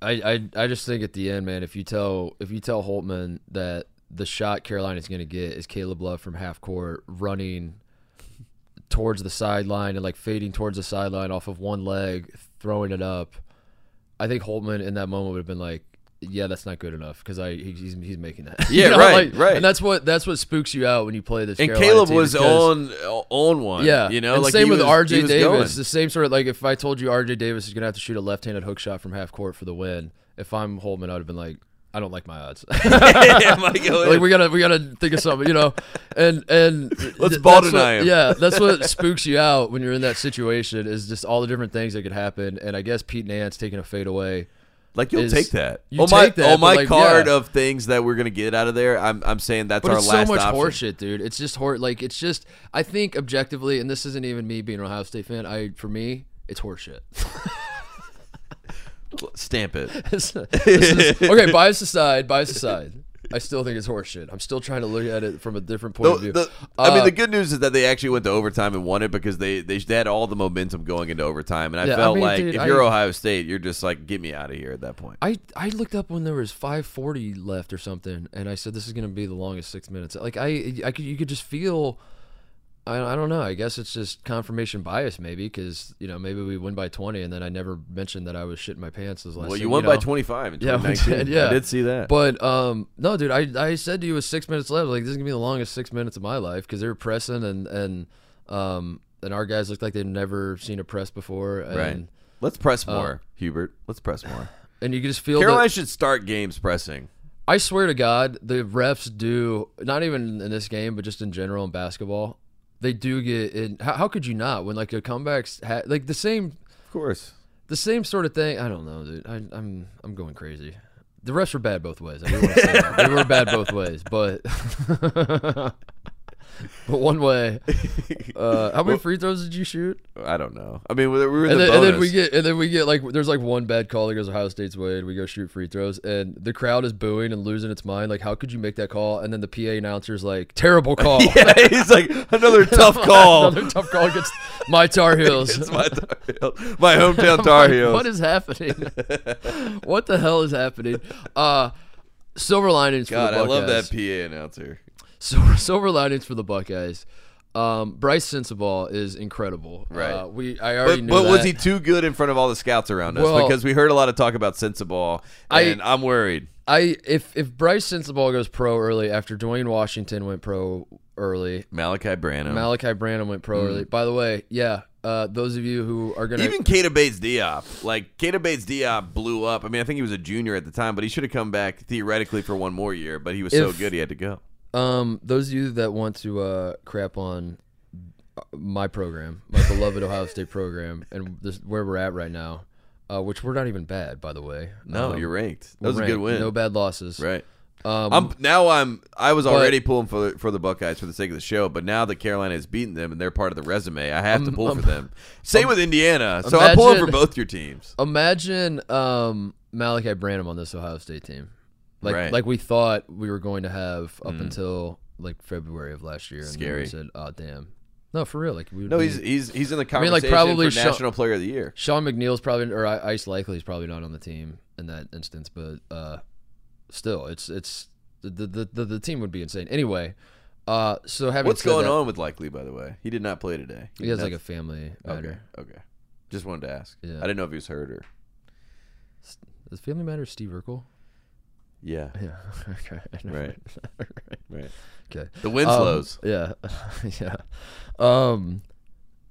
I, I I just think at the end, man, if you tell if you tell Holtmann that the shot Carolina's going to get is Caleb Love from half court running towards the sideline and like fading towards the sideline off of one leg, throwing it up. I think Holtmann in that moment would have been like, yeah, that's not good enough because I he- he's he's making that. Yeah, You know, right, like- right. And that's what that's what spooks you out when you play this. And Carolina Caleb was because- on on one. Yeah, you know, and like same with was- RJ Davis. going. The same sort of like if I told you RJ Davis is gonna have to shoot a left-handed hook shot from half court for the win. If I'm Holtmann, I'd have been like, I don't like my odds. yeah, like we gotta we gotta think of something, you know. And and Let's th- ball deny him. Yeah, that's what spooks you out when you're in that situation. Is just all the different things that could happen. And I guess Pete Nance taking a fade away. Like you'll is- take that. you on my take that, but, my like, card yeah. of things that we're gonna get out of there, I'm I'm saying that's But our it's last so much option. horseshit, dude. It's just hor like it's just I think objectively, and this isn't even me being an Ohio State fan. I for me, it's horseshit. Stamp it. This is- okay, bias aside, bias aside. I still think it's horseshit. I'm still trying to look at it from a different point The- of view. the- I mean, Uh, the good news is that they actually went to overtime and won it because they they had all the momentum going into overtime, and I Yeah, I felt mean, like dude, if you're Ohio State, you're just like, get me out of here at that point. I I looked up when there was 540 left or something, and I said this is going to be the longest six minutes. Like I I could you could just feel. I, I don't know. I guess it's just confirmation bias, maybe, because you know maybe we win by 20, and then I never mentioned that I was shitting my pants. As last well, thing, you won by 25 in Yeah, 2019. did, yeah. I did see that. But um, no, dude, I, I said to you with six minutes left, like this is gonna be the longest six minutes of my life because they were pressing and and um and our guys looked like they'd never seen a press before, and right. Let's press uh, more, Hubert. Let's press more. and you could just feel Carolina the, should start games pressing. I swear to God, the refs do not even in this game, but just in general in basketball, they do get in. How, how could you not when like a comebacks ha- like the same Of course. the same sort of thing? I don't know, dude. I, I'm I'm going crazy. The refs were bad both ways. I they were bad both ways, but but one way. Uh, how many free throws did you shoot? I don't know. I mean, we we were in And the then, and then we get and then we get like there's like one bad call that goes Ohio State's way and we go shoot free throws and the crowd is booing and losing its mind like how could you make that call and then the PA announcer's like terrible call yeah, he's like another tough call. another tough call against my Tar Heels It's my, Tar Heel- my hometown Tar like, Heels. what is happening what the hell is happening uh silver linings God, I love that PA announcer. Silver, silver linings for the Buckeyes um, Bryce Sensabaugh is incredible. Right. Uh, we I already But, knew but was he too good in front of all the scouts around us? Well- because we heard a lot of talk about Sensabaugh, I- and I, am worried. I if if Bryce Sensabaugh goes pro early after Duane Washington went pro early, Malaki Branham. Malaki Branham went pro early. By the way, yeah, uh, those of you who are gonna Mm. Even Keita Bates-Diop, like Keita Bates-Diop, blew up. I mean, I think he was a junior at the time, but he should have come back theoretically for one more year. But he was so good, he had to go. Um those of you that want to uh, crap on uh, my program, my beloved Ohio State program, and this, where we're at right now, uh, which we're not even bad, by the way. No, Um, you're ranked. That was a good win. No bad losses. right. Um, I'm now. I'm. I was already pulling for the, for the Buckeyes for the sake of the show, but now that Carolina has beaten them and they're part of the resume, I have to Um, pull um, for them. Same with Indiana, so I'm pulling for both your teams. Imagine um, Malaki Branham on this Ohio State team, like Right. like we thought we were going to have up Mm. until like February of last year. And then Scary. we said, "Oh damn." No, for real. Like we No, he's he's he's in the I mean, like, probably for Sean- National Player of the Year. Sean McNeil's probably or Ice Likekele is probably not on the team in that instance, but uh, still, it's it's the the, the the team would be insane. Anyway, uh, so having What's going that, on with Likekele, by the way? He did not play today. He has like a family okay. Okay, just wanted to ask. Yeah. I didn't know if he was hurt or. Does family matter Steve Urkel? Yeah. Yeah. okay. Right. Right. Right. Okay. The Winslows. Um, yeah, yeah. Um,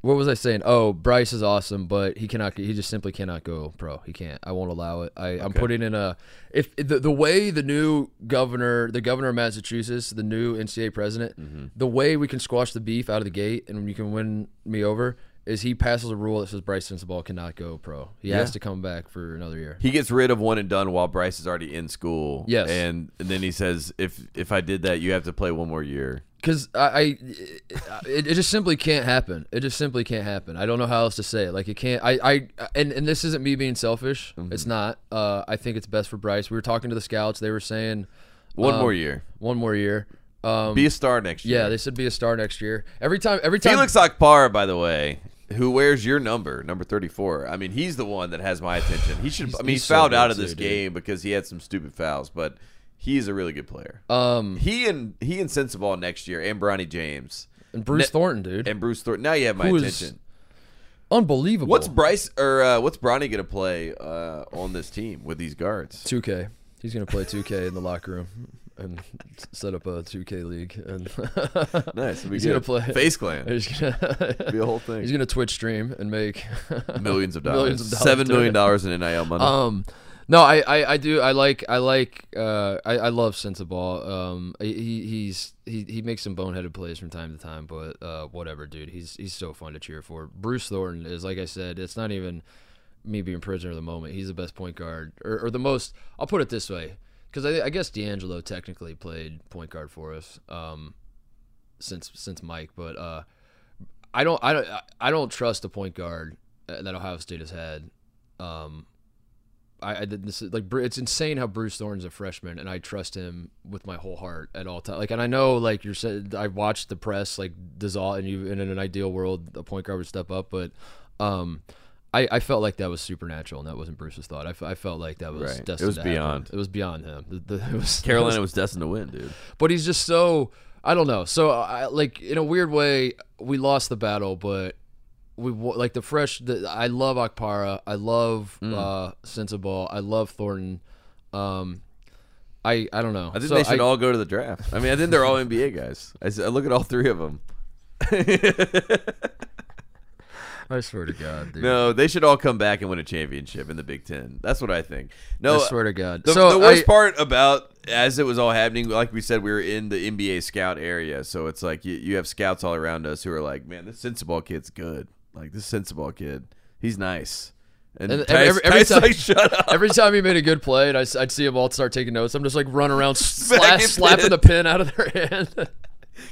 what was I saying? Oh, Bryce is awesome, but he cannot. He just simply cannot go pro. He can't. I won't allow it. I, I'm putting in a if the the way the new governor, the governor of Massachusetts, the new NCAA president, Mm-hmm. the way we can squash the beef out of the gate and you can win me over is he passes a rule that says Bryce Sensabaugh cannot go pro. He has to come back for another year. He gets rid of one and done while Bryce is already in school. Yes. and, and then he says, "If if I did that, you have to play one more year." because I, I it, it just simply can't happen. It just simply can't happen. I don't know how else to say it. Like it can't. I, I and and this isn't me being selfish. Mm-hmm. It's not. Uh, I think it's best for Bryce. We were talking to the scouts. They were saying One um, more year. one more year. Um, Be a star next year. yeah, they said be a star next year. Every time, every time. Felix Okpara, by the way, who wears your number, number thirty-four. I mean, he's the one that has my attention. He should. I mean, he's so fouled good out of too, this dude. game because he had some stupid fouls, but he's a really good player. um, He and he and Sensabaugh next year, and Bronny James and Bruce Ne- Thornton, dude, and Bruce Thornton. Now you have my Who attention. unbelievable. What's Bryce or uh, what's Bronny gonna play uh, on this team with these guards? 2K? He's gonna play 2K in the locker room and set up a 2K league. And Nice. He's gonna play. FaZe Clan. He's gonna, Be a whole thing. he's gonna Twitch stream and make Millions of dollars. Millions of dollars Seven million dollars in NIL money. Um, no, I, I, I do. I like, I like, uh, I, I love Sensabaugh. Um, he, he's, he, he makes some boneheaded plays from time to time, but uh, whatever, dude. He's, he's so fun to cheer for. Bruce Thornton is, like I said, it's not even me being prisoner of the moment. He's the best point guard, or, or the most. I'll put it this way, because I, I guess D'Angelo technically played point guard for us, um, since since Mike, but uh, I don't, I don't, I don't trust the point guard uh, that Ohio State has had. Um, I, I this like it's insane how Bruce Thornton's a freshman and I trust him with my whole heart at all times. Like, and I know like you're said, I watched the press like dissolve and you and in an ideal world a point guard would step up, but um, I, I felt like that was supernatural and that wasn't Bruce's thought. I, f- I felt like that was Right. It destined was to happen. beyond. It was beyond him. The, the, it was Carolina was destined to win, dude. but he's just so I don't know. So I like in a weird way we lost the battle, but we like the fresh. The, I love Okpara. I love Mm. uh, Sensabaugh. I love Thornton. Um, I I don't know. I think So they should I- all go to the draft. I mean, I think they're all NBA guys. I look at all three of them. I swear to God, dude. No, they should all come back and win a championship in the Big Ten. That's what I think. No, I swear to God. The, so the worst I- part about as it was all happening, like we said, we were in the NBA scout area, so it's like you, you have scouts all around us who are like, "Man, this Sensabaugh kid's good. Like this Sensabaugh kid, he's nice." And, And Tice, every- every time- like, "Shut up." Every time he made a good play, and I, would see them all start taking notes. I'm just like run around, sla- Back and slapping pin. the pin out of their hand.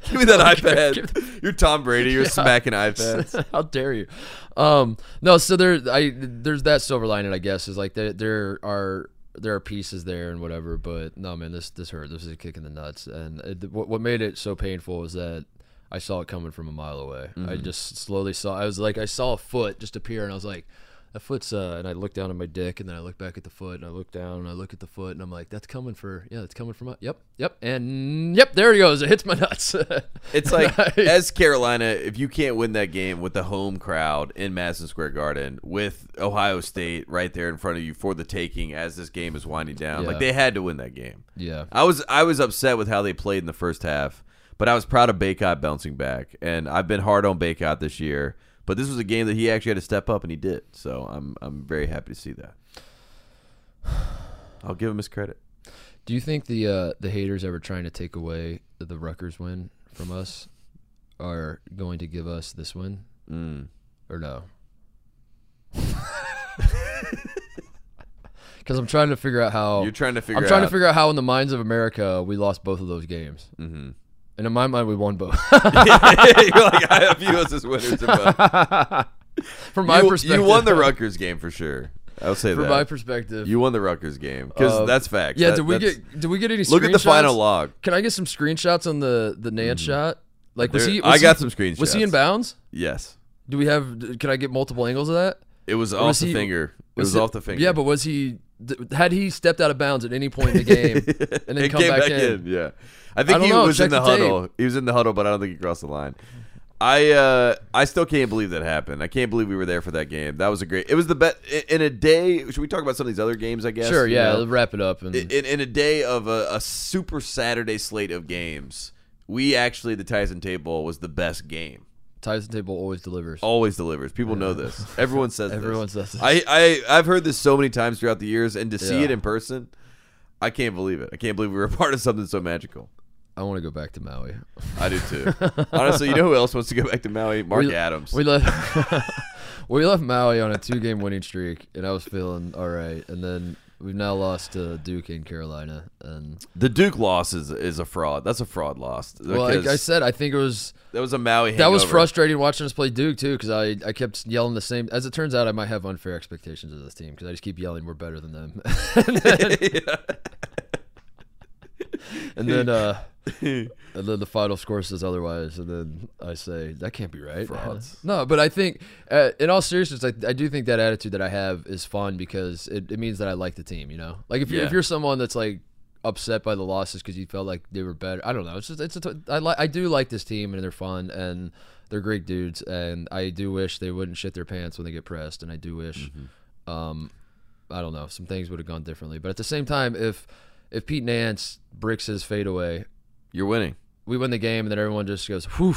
Give me that iPad. You're Tom Brady. You're smacking iPads. How dare you? Um, no, so there, I there's that silver lining, I guess, is like there there are there are pieces there and whatever, but no, man, this this hurt. This is a kick in the nuts, and it, what what made it so painful was that I saw it coming from a mile away. I just slowly saw. I was like, I saw a foot just appear, and I was like. That foot's uh, and I look down at my dick, and then I look back at the foot, and I look down, and I look at the foot, and I'm like, "That's coming for, yeah, that's coming from, yep, yep, and yep, there he goes, it hits my nuts." It's like Nice. as Carolina, if you can't win that game with the home crowd in Madison Square Garden, with Ohio State right there in front of you for the taking as this game is winding down, Yeah. like they had to win that game. yeah, I was I was upset with how they played in the first half, but I was proud of Bacot bouncing back, and I've been hard on Bacot this year. But this was a game that he actually had to step up, and he did. So I'm I'm very happy to see that. I'll give him his credit. Do you think the uh, the haters ever trying to take away the Rutgers win from us are going to give us this win Mm. or no? Because I'm trying to figure out how You're trying to figure. I'm trying out, to figure out how in the minds of America we lost both of those games, Mhm. And in my mind we won both. You're like I have you as winners. from my you, perspective, you won the Rutgers game for sure. I'll say From that. From my perspective, you won the Rutgers game because Uh, that's fact. yeah. That- did we get did we get any? Look at the final log. Can I get some screenshots on the the Nance shot? Like was There- he? I got he- some screenshots. Was he in bounds? Yes, Do we have? Can I get multiple angles of that? it was Or off was the he- finger. It was it- off the finger. Yeah, but was he? Th- Had he stepped out of bounds at any point in the game and then come came back, in? Yeah, I think don't he know, was in the, the tape. huddle. He was in the huddle, but I don't think he crossed the line. I uh, I still can't believe that happened. I can't believe we were there for that game. That was a great. It was the best in a day. Should we talk about some of these other games? I guess. Sure, you yeah. know? let's wrap it up and in, in a day of a, a super Saturday slate of games, we actually the Titus and Tate Bowl was the best game. Titus and Tate Bowl always delivers. Always delivers. People know this. Everyone says Everyone this. says this. I, I I've heard this so many times throughout the years, and to see it in person, I can't believe it. I can't believe we were a part of something so magical. I want to go back to Maui. I do too. Honestly, you know who else wants to go back to Maui? Mark We- Adams. We left. we left Maui on a two-game winning streak, and I was feeling all right. And then we've now lost to Duke and Carolina. And the Duke loss is is a fraud. That's a fraud loss. well, like I said, I think it was that was a Maui. that was frustrating watching us play Duke too, because I I kept yelling the same. As it turns out, I might have unfair expectations of this team because I just keep yelling we're better than them. then, and then uh and then the final score says otherwise and then i say that can't be right Frauds. no but i think uh, in all seriousness I, I do think that attitude that i have is fun because it, it means that i like the team you know like if, you Yeah. if you're someone that's like upset by the losses because you felt like they were better i don't know it's just it's a t- I, li- I do like this team and they're fun and they're great dudes and i do wish they wouldn't shit their pants when they get pressed and i do wish Mm-hmm. um I don't know, some things would have gone differently. But at the same time, if if Pete Nance bricks his fadeaway, You're winning. we win the game, and then everyone just goes, "Whew,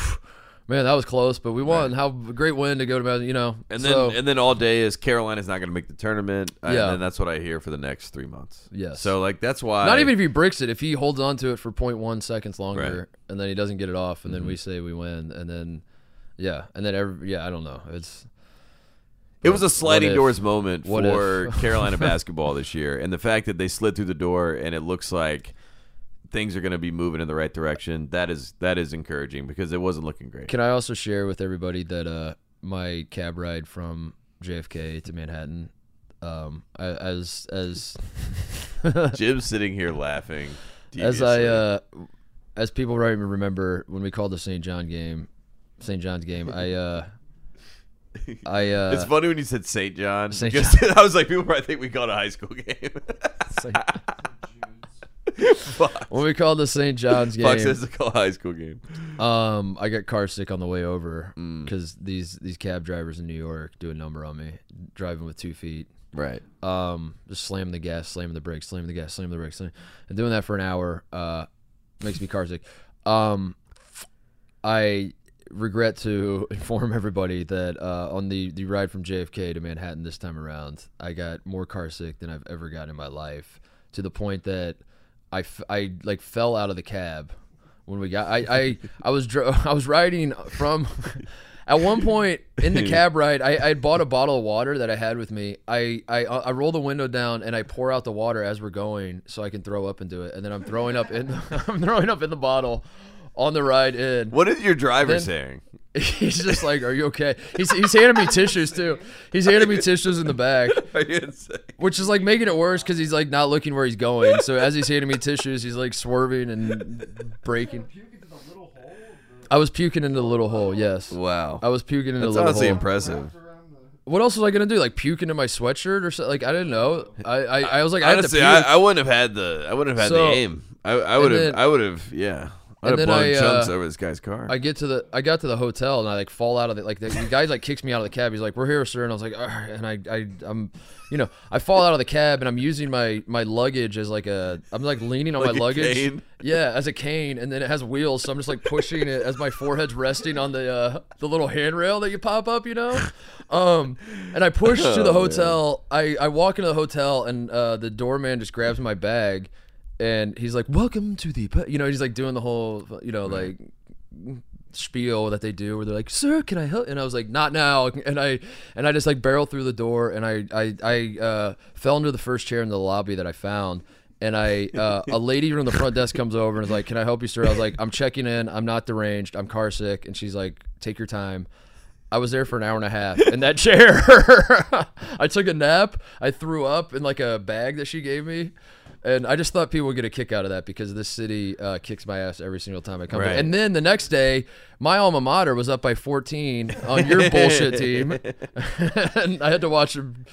man, that was close, but we won. How great win to go to you know." And then so, and then all day is Carolina's not going to make the tournament. Yeah. And that's what I hear for the next three months. Yes. So like that's why not even if he bricks it, if he holds on to it for 0.1 seconds longer, Right. Mm-hmm. and then he doesn't get it off, and then we say we win, and then yeah, and then every yeah, I don't know, it's. It was a sliding if? doors moment for? Carolina basketball this year, and the fact that they slid through the door and it looks like things are going to be moving in the right direction. That is that is encouraging because it wasn't looking great. Can I also share with everybody that uh, my cab ride from JFK to Manhattan, um, I, as as Jim's sitting here laughing. as I uh, as people remember when we called the St. John game, St. John's game, I uh, I uh, it's funny when you said St. John. St. because I was like, people probably think we called a high school game. St. Fuck. when we called the St. John's game, Fuck says to call a high school game. Um, I got car sick on the way over Mm. because these these cab drivers in New York do a number on me, driving with two feet. Right. Um, just slamming the gas, slamming the brakes, slamming the gas, slamming the brakes, slam- and doing that for an hour uh, makes me car sick. Um, I regret to inform everybody that uh, on the the ride from JFK to Manhattan this time around, I got more car sick than I've ever gotten in my life, to the point that I, f- I like fell out of the cab when we got. I I, I was dr- I was riding from. At one point in the cab ride, I I bought a bottle of water that I had with me. I, I I roll the window down and I pour out the water as we're going, so I can throw up into it. And then I'm throwing up in I'm throwing up in the bottle on the ride in. What is your driver Then- saying? He's just like, "Are you okay?" He's he's handing me tissues too. He's handing me tissues in the back, Are you insane? which is like making it worse because he's like not looking where he's going. So as he's handing me tissues, he's like swerving and breaking. I was puking into the little hole. Yes, Wow. I was puking into That's the little honestly hole. impressive. What else was I gonna do? Like puke into my sweatshirt or something? Like I didn't know. I I, I was like, I had to Honestly, puke. I, I wouldn't have had the I wouldn't have had So- the aim. I, I would have I would have yeah. I'd and have then I, chunks uh, over this guy's car. I get to the I got to the hotel and I like fall out of the like the, the guy like kicks me out of the cab. He's like, "We're here, sir," and I was like, "All right." and I I I'm you know I fall out of the cab and I'm using my my luggage as like a I'm like leaning on Like my luggage. cane? Yeah, as a cane, and then it has wheels, so I'm just like pushing it as my forehead's resting on the uh, the little handrail that you pop up, you know. Um, and I push to Oh, the hotel. I I walk into the hotel and uh, the doorman just grabs my bag, and he's like, "Welcome to the," you know, he's like doing the whole, you know, like spiel that they do where they're like sir can i help? And i was like not now. And i and i just like barrel through the door and i i, I uh, fell into the first chair in the lobby that i found. And i uh, a lady from the front desk comes over and is like can i help you sir? I was like i'm checking in. I'm not deranged. I'm car sick and she's like take your time. I was there for an hour and a half in that chair. I took a nap. I threw up in like a bag that she gave me. And I just thought people would get a kick out of that because this city uh, kicks my ass every single time I come. Right. And then the next day, my alma mater was up by 14 on your bullshit team, and I had to watch them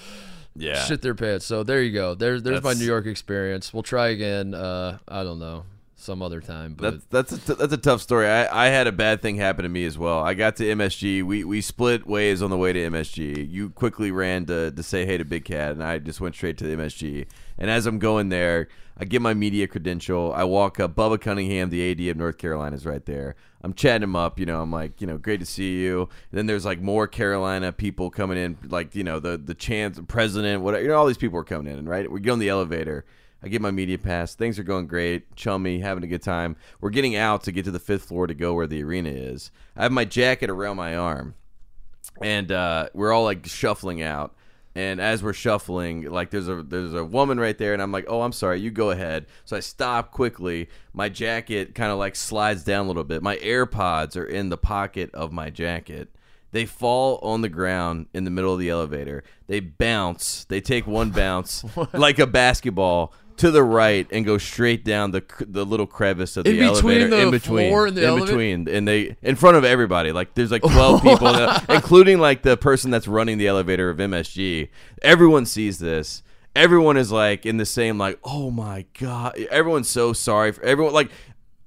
yeah. shit their pants. So there you go. There's there's my New York experience. We'll try again. Uh, I don't know, some other time. But That's that's a that's a tough story. I, I had a bad thing happen to me as well. I got to MSG. We we split ways on the way to MSG. You quickly ran to to say hey to Big Cat, and I just went straight to the MSG. And as I'm going there, I get my media credential. I walk up. Bubba Cunningham, the AD of North Carolina, is right there. I'm chatting him up. You know, I'm like, you know, great to see you. And then there's like more Carolina people coming in, like you know the the chance president, whatever. You know, all these people are coming in, right? We get on the elevator. I get my media pass. Things are going great. Chummy, having a good time. We're getting out to get to the fifth floor to go where the arena is. I have my jacket around my arm, and uh, we're all like shuffling out. And as we're shuffling, like there's a there's a woman right there, and I'm like, oh, I'm sorry, you go ahead. So I stop quickly. My jacket kind of like slides down a little bit. My AirPods are in the pocket of my jacket. They fall on the ground in the middle of the elevator. They bounce. They take one bounce like a basketball to the right and go straight down the the little crevice of the In between elevator. the in between, floor and the in elevator? between, and they in front of everybody. Like there's like 12 people, the- including like the person that's running the elevator of MSG. Everyone sees this. Everyone is like in the same like, oh my god. Everyone's so sorry for everyone. Like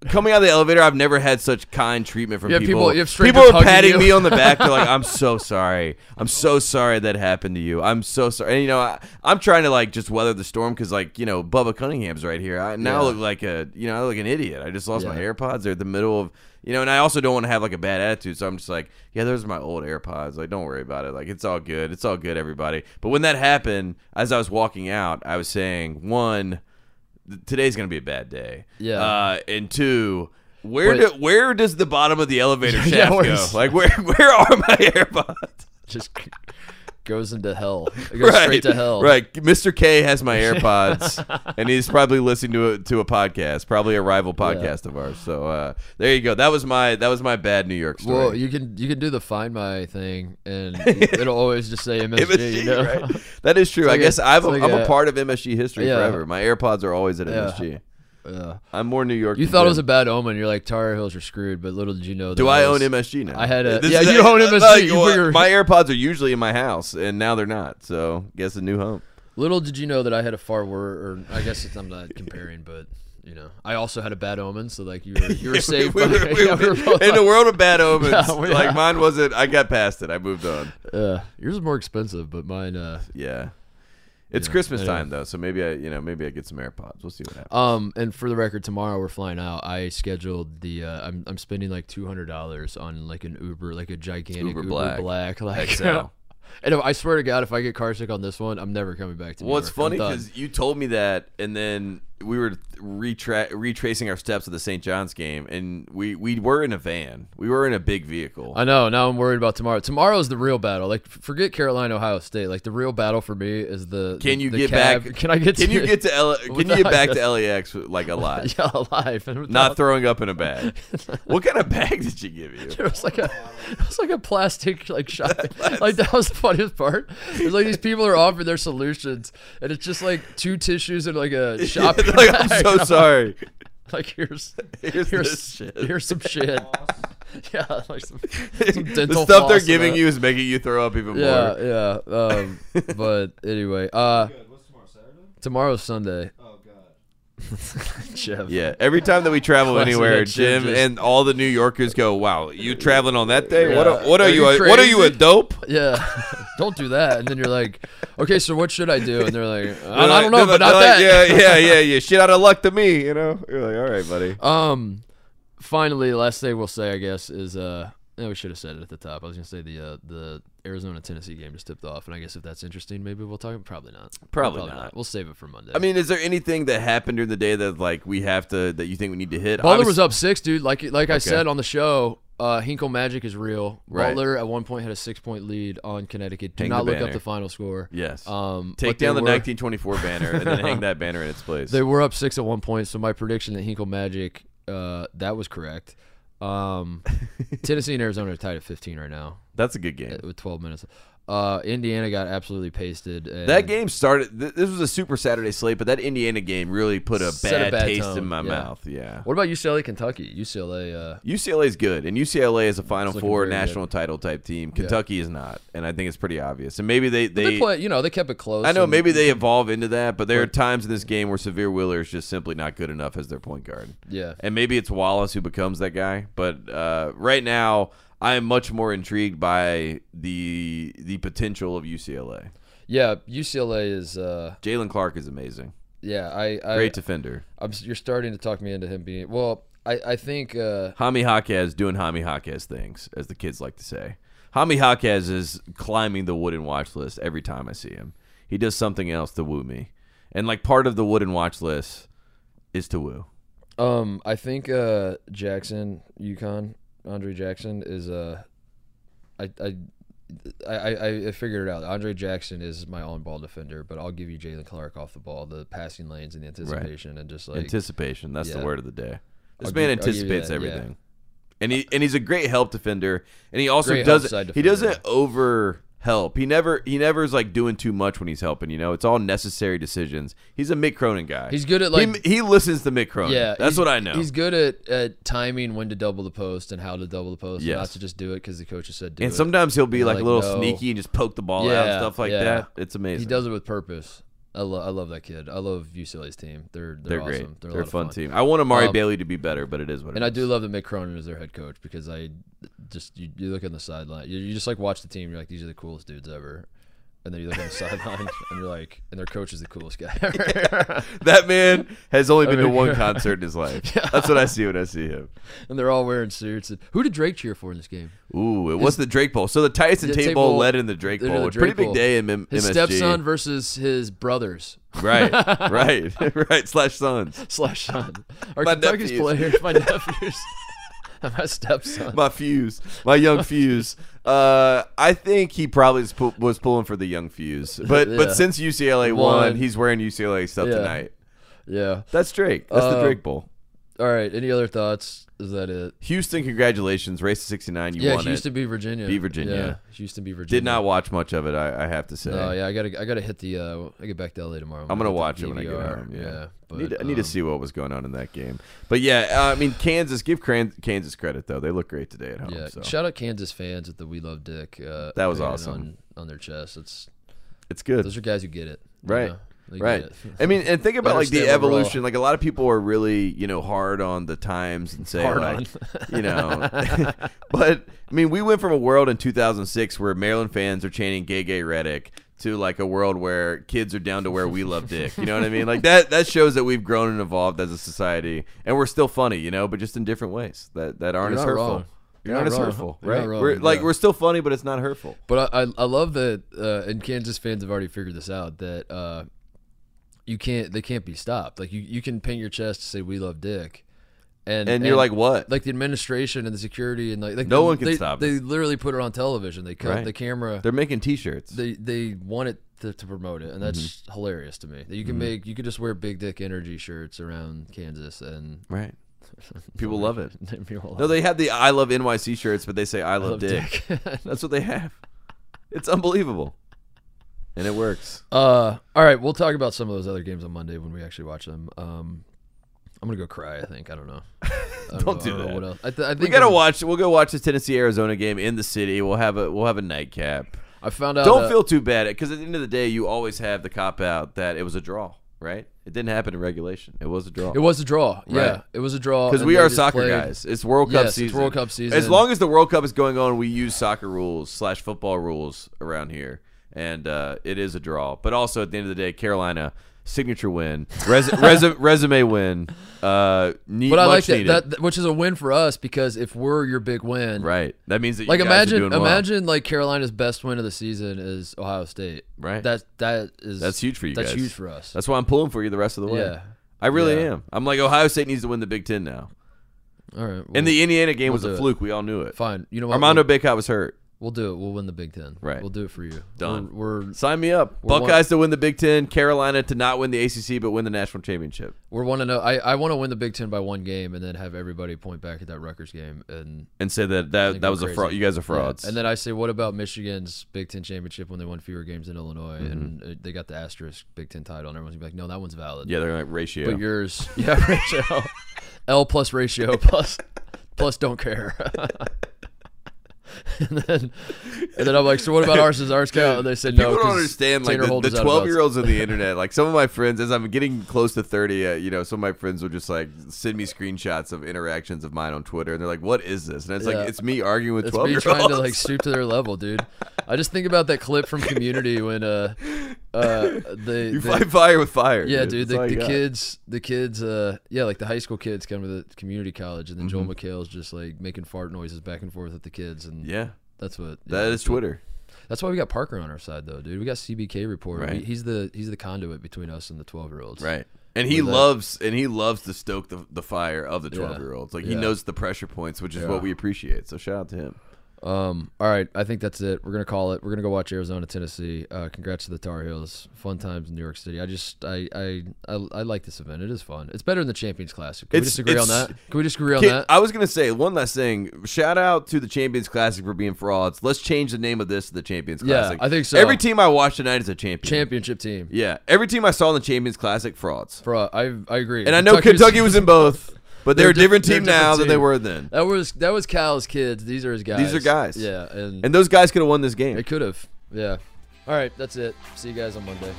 coming out of the elevator, I've never had such kind treatment from Yeah, people. people- people are patting you. me on the back. They're like, "I'm so sorry. I'm so sorry that happened to you. I'm so sorry." And you know, I, I'm trying to like just weather the storm because like you know, Bubba Cunningham's right here. I now Yeah. look like a you know, I look like an idiot. I just lost my AirPods. They're at the middle of you know, and I also don't want to have like a bad attitude. So I'm just like, yeah, those are my old AirPods. Like, don't worry about it. Like, it's all good. It's all good, everybody. But when that happened, as I was walking out, I was saying, one, today's gonna be a bad day. Yeah. Uh, and two, where Wait. do, where does the bottom of the elevator shaft where go? Like, where where are my AirPods? Just goes into hell. It goes straight to hell. Right. Mr. K has my AirPods, and he's probably listening to a, to a podcast, probably a rival podcast of ours. So uh, there you go. That was my that was my bad New York story. Well, you can you can do the find my thing, and it'll always just say MSG. MSG, you know? right? That is true. It's I guess a- I've, it's like I'm a a- part of MSG history Yeah. forever. My AirPods are always at Yeah. MSG. Yeah. I'm more New York. You than thought it was a bad omen. You're like Tar Heels are screwed, but little did you know. Do that I own was- MSG now? I had a- This yeah, is- you own MSG. like, You put your- my AirPods are usually in my house, and now they're not. So guess a new home. Little did you know that I had a far worse, or I guess it's, I'm not comparing, but you know, I also had a bad omen. So like you were you were safe. We by- were- we yeah, we were- were both in the like- world of bad omens, Yeah, we- like mine wasn't. I got past it. I moved on. Uh, yours is more expensive, but mine. Uh, Yeah, it's Yeah, Christmas time though, so maybe I, you know, maybe I get some AirPods. We'll see what happens. um, and for the record, tomorrow we're flying out. I scheduled the. Uh, I'm I'm spending like two hundred dollars on like an Uber, like a gigantic Uber Uber, Black. Black, like. XL. And if, I swear to God, if I get car sick on this one, I'm never coming back to. Well, it's York. Funny because you told me that, and then we were retra- retracing our steps of the St. John's game, and we we were in a van. We were in a big vehicle. I know. Now I'm worried about tomorrow. Tomorrow's the real battle. Like, forget Carolina, Ohio State. Like, the real battle for me is the. Can you the get cab. back? Can I get? Can to, you get to L? Can you get back to LAX like alive? Yeah, alive and Not throwing up in a bag. what kind of bag did she give you? It was like a, it was like a plastic like shopping. like that was the funniest part. It's like these people are offering their solutions, and it's just like two tissues and like a shopping like I'm so sorry. Like here's Here's here's shit. here's some shit. yeah, like some, some the dental stuff they're giving you is making you throw up even Yeah, more. yeah. Um, but anyway, uh, What's tomorrow? Saturday? tomorrow's Sunday. Oh Yeah, every time that we travel Classic anywhere, Jim Jim just- and all the New Yorkers go, "Wow, you traveling on that day? What? Yeah. A, what are, Are you? you A, what are you a crazy? dope?" Yeah, don't do that. And then you're like, okay, so what should I do? And they're like, I, They're like- don't know, they're but not like, that. Yeah, yeah, yeah, yeah. Shit out of luck to me, you know. You're like, all right, buddy. Um, finally, last thing we'll say, I guess, is uh, no, we should have said it at the top. I was gonna say the uh, the Arizona Tennessee game just tipped off, and I guess if that's interesting, maybe we'll talk. Probably not. Probably not. We'll save it for Monday. I mean, is there anything that happened during the day that like we have to that you think we need to hit? Butler was up six, dude. Like like I said on the show. Uh, Hinkle Magic is real. Right. Butler at one point had a six point lead on Connecticut. Do Hang not look up the final score. Yes. Um, Take down the were- 1924 banner and then hang that banner in its place. They were up six at one point, so my prediction that Hinkle Magic, uh, that was correct. Um, Tennessee and Arizona are tied at 15 right now That's a good game. with 12 minutes. Uh, Indiana got absolutely pasted. And That game started. Th- this was a super Saturday slate, but that Indiana game really put a Set a bad, bad taste tone, in my yeah. mouth. Yeah. What about UCLA, Kentucky? UCLA. Uh, UCLA is good, and UCLA is a Final Four national title type team. Kentucky is not, and I think it's pretty obvious. And maybe they they, they. play. You know, they kept it close. I know maybe they evolve into that, but there are times in this game where Sahvir Wheeler is just simply not good enough as their point guard. Yeah. And maybe it's Wallace who becomes that guy. But uh, right now, I am much more intrigued by the the potential of UCLA. Yeah, UCLA is. Uh, Jaylen Clark is amazing. yeah, I. I Great defender. I'm, you're starting to talk me into him being. Well, I. I think. Uh, Jaime Jaquez doing Jaime Jaquez things, as the kids like to say. Jaime Jaquez is climbing the Wooden watch list every time I see him. He does something else to woo me. And like part of the Wooden watch list is to woo. Um, I think uh Jackson, UConn, Andre Jackson is uh, I I. I, I, I figured it out. Andre Jackson is my on-ball defender, but I'll give you Jaylen Clark off the ball, the passing lanes and the anticipation, and just like Anticipation. That's the word of the day. This I'll man give- I'll give you anticipates that, yeah. everything. And he and he's a great help defender. And he also Great doesn't he doesn't over help. He never he never is like doing too much when he's helping, you know. It's all necessary decisions. He's a Mick Cronin guy. He's good at, like- he, listens to Mick Cronin. yeah, That's what I know. He's good at, at timing when to double the post and how to double the post, Yeah, not to just do it because the coach has said do and it. sometimes he'll be And, like, like, a little no. sneaky and just poke the ball out and stuff like yeah. that. It's amazing. he does it with purpose. I love I love that kid. I love UCLA's team. They're they're, They're, awesome. great. They're, They're, a lot fun team. I want Amari Um, Bailey to be better, but it is what it And I do love that Mick Cronin is their head coach because I just you, you look on the sideline, you, you just like watch the team. You're like, these are the coolest dudes ever. And then you look on the sideline, and you're like, and their coach is the coolest guy ever. that man has only been to mean, one concert in his life. That's what I see when I see him. and they're all wearing suits. And, who did Drake cheer for in this game? Ooh, it was the Drake Bowl. So the Tyson The Tate Bowl Bowl- led in the Drake Bowl. the A pretty Drake big day in M- His MSG. stepson versus his brothers Right, right, right. Slash sons. slash son. Our My Kentucky's nephews. players, my nephews, my stepson. My fuse, my young fuse. Uh, I think he probably was, pu- was pulling for the young fuse, but Yeah. but since UCLA won, Won. he's wearing UCLA stuff Yeah. tonight. yeah. That's Drake. That's the Uh, Drake Bowl. All right. Any other thoughts? Is that it? Houston, congratulations, race to sixty nine. You yeah, won Houston it. beat Virginia. Be Virginia. Yeah, Houston be Virginia. Did not watch much of it. I, I have to say. No, yeah, I gotta, I gotta hit the. Uh, I get back to LA tomorrow. I'm gonna watch it when I get home. Yeah, but, I need, to, I need to um, see what was going on in that game. But yeah, uh, I mean, Kansas. Give Kansas credit though; they look great today at home. Yeah, so. shout out Kansas fans with the "We Love Dick." Uh, That was awesome. on, on their chest. It's it's good. those are guys who get it. you Right. know? They get Right. it. I mean, and think about like the understand what evolution. Like a lot of people are really, you know, hard on the times and say Hard like, on. you know, but I mean, we went from a world in 2006 where Maryland fans are chanting "Gay Gay Reddick" to like a world where kids are down to where we love dick. You know what I mean? Like that. That shows that we've grown and evolved as a society, and we're still funny, you know, but just in different ways that that aren't You're as hurtful. wrong. You're, You're not, not as wrong. hurtful, You're right? not wrong, We're like yeah. we're still funny, but it's not hurtful. But I, I, I love that, uh, and Kansas fans have already figured this out that uh, you can't, they can't be stopped. Like you, you can paint your chest to say "We love Dick," and And you're like, what? like the administration and the security and like, like No they- one can they, stop They it. literally put it on television. They cut Right. the camera. They're making T-shirts. they they want it to, to promote it, and that's Mm-hmm. hilarious to me. That you can make you could just wear big dick energy shirts around Kansas and right. People love it. people No, they have the I love NYC shirts, but they say I love, love dick. dick. That's what they have. It's unbelievable. And it works. Uh, all right, we'll talk about some of those other games on Monday when we actually watch them. Um, I'm gonna go cry. I think I don't know. I Don't know, do I don't that. what else. I, th- I think We gotta I'm- watch. We'll go watch the Tennessee Arizona game in the city. We'll have a we'll have a nightcap. I found out. Don't uh, feel too bad because at the end of the day, you always have the cop out that it was a draw, right? It didn't happen in regulation. It was a draw. It was a draw. Yeah, it was a draw. because we are soccer played- guys. It's World Cup Yes, it's season. World Cup season. As long as the World Cup is going on, we use soccer rules slash football rules around here, and uh, it is a draw. But also at the end of the day, Carolina signature win, res- res- resume win. Uh, need, But I like much that, that, which is a win for us because if we're your big win, right. That means that you Like are imagine, well. imagine like Carolina's best win of the season is Ohio State. Right. That that is That's huge for you That's guys. huge for us. That's why I'm pulling for you the rest of the way. Yeah. I really Yeah. am. I'm like Ohio State needs to win the Big Ten now. All right. And the Indiana game we'll was a it. fluke. We all knew it. fine. You know what? Armando We'll, Bacot was hurt. We'll do it. We'll win the Big Ten. Right. We'll do it for you. Done. We're we're, Sign me up. We're one- Buckeyes to win the Big Ten. Carolina to not win the ACC but win the national championship. we're one to know. I, I want to win the Big Ten by one game and then have everybody point back at that Rutgers game and And say that that, that was a fraud. You guys are Yeah. frauds. And then I say, what about Michigan's Big Ten championship when they won fewer games in Illinois Mm-hmm. and uh, they got the asterisk Big Ten title and everyone's gonna be like, no, that one's valid. yeah, they're like ratio. But yours, yeah, ratio, L plus ratio plus plus don't care. and then and then I'm like, so what about ours? Does ours count? And they said no. People don't understand like the, the is out of 12 bounds. year olds on the internet. Like some of my friends, as I'm getting close to 30, uh, you know, some of my friends will just like send me screenshots of interactions of mine on Twitter, and they're like, "What is this?" And it's Yeah. like it's me arguing with It's 12 me year trying to like stoop to their level, dude. I just think about that clip from Community when uh uh they, You they- fight fire with fire. yeah, dude. That's all The, the kids, the kids, uh, yeah, like the high school kids come to the community college, and then Joel Mm-hmm. McHale's just like making fart noises back and forth with the kids, and Yeah, that's what that yeah, is Twitter. That's why we got Parker on our side, though, dude. We got CBK reporter. Right. He- he's the he's the conduit between us and the twelve year olds. Right. And he With that- loves and he loves to stoke the, the fire of the Yeah. 12 year olds. Like he knows the pressure points, which is Yeah. what we appreciate. So shout out to him. Um. All right. I think that's it. We're gonna call it. We're gonna go watch Arizona, Tennessee. Uh, congrats to the Tar Heels. Fun times in New York City. I just I I I, I like this event. It is fun. It's better than the Champions Classic. Can we disagree on that? Can we disagree on that? I was gonna say one last thing. Shout out to the Champions Classic for being frauds. Let's change the name of this to the Champions Yeah, Classic. I think so. Every team I watch tonight is a champion. Championship team. Yeah, every team I saw in the Champions Classic frauds. Uh, I I agree. And I know Kentucky was in both, but they're, They're a different diff- team a now different than they were then. That was that was Cal's kids. These are his guys. These are guys. Yeah, and, And those guys could have won this game. they could have. Yeah. All right. That's it. See you guys on Monday.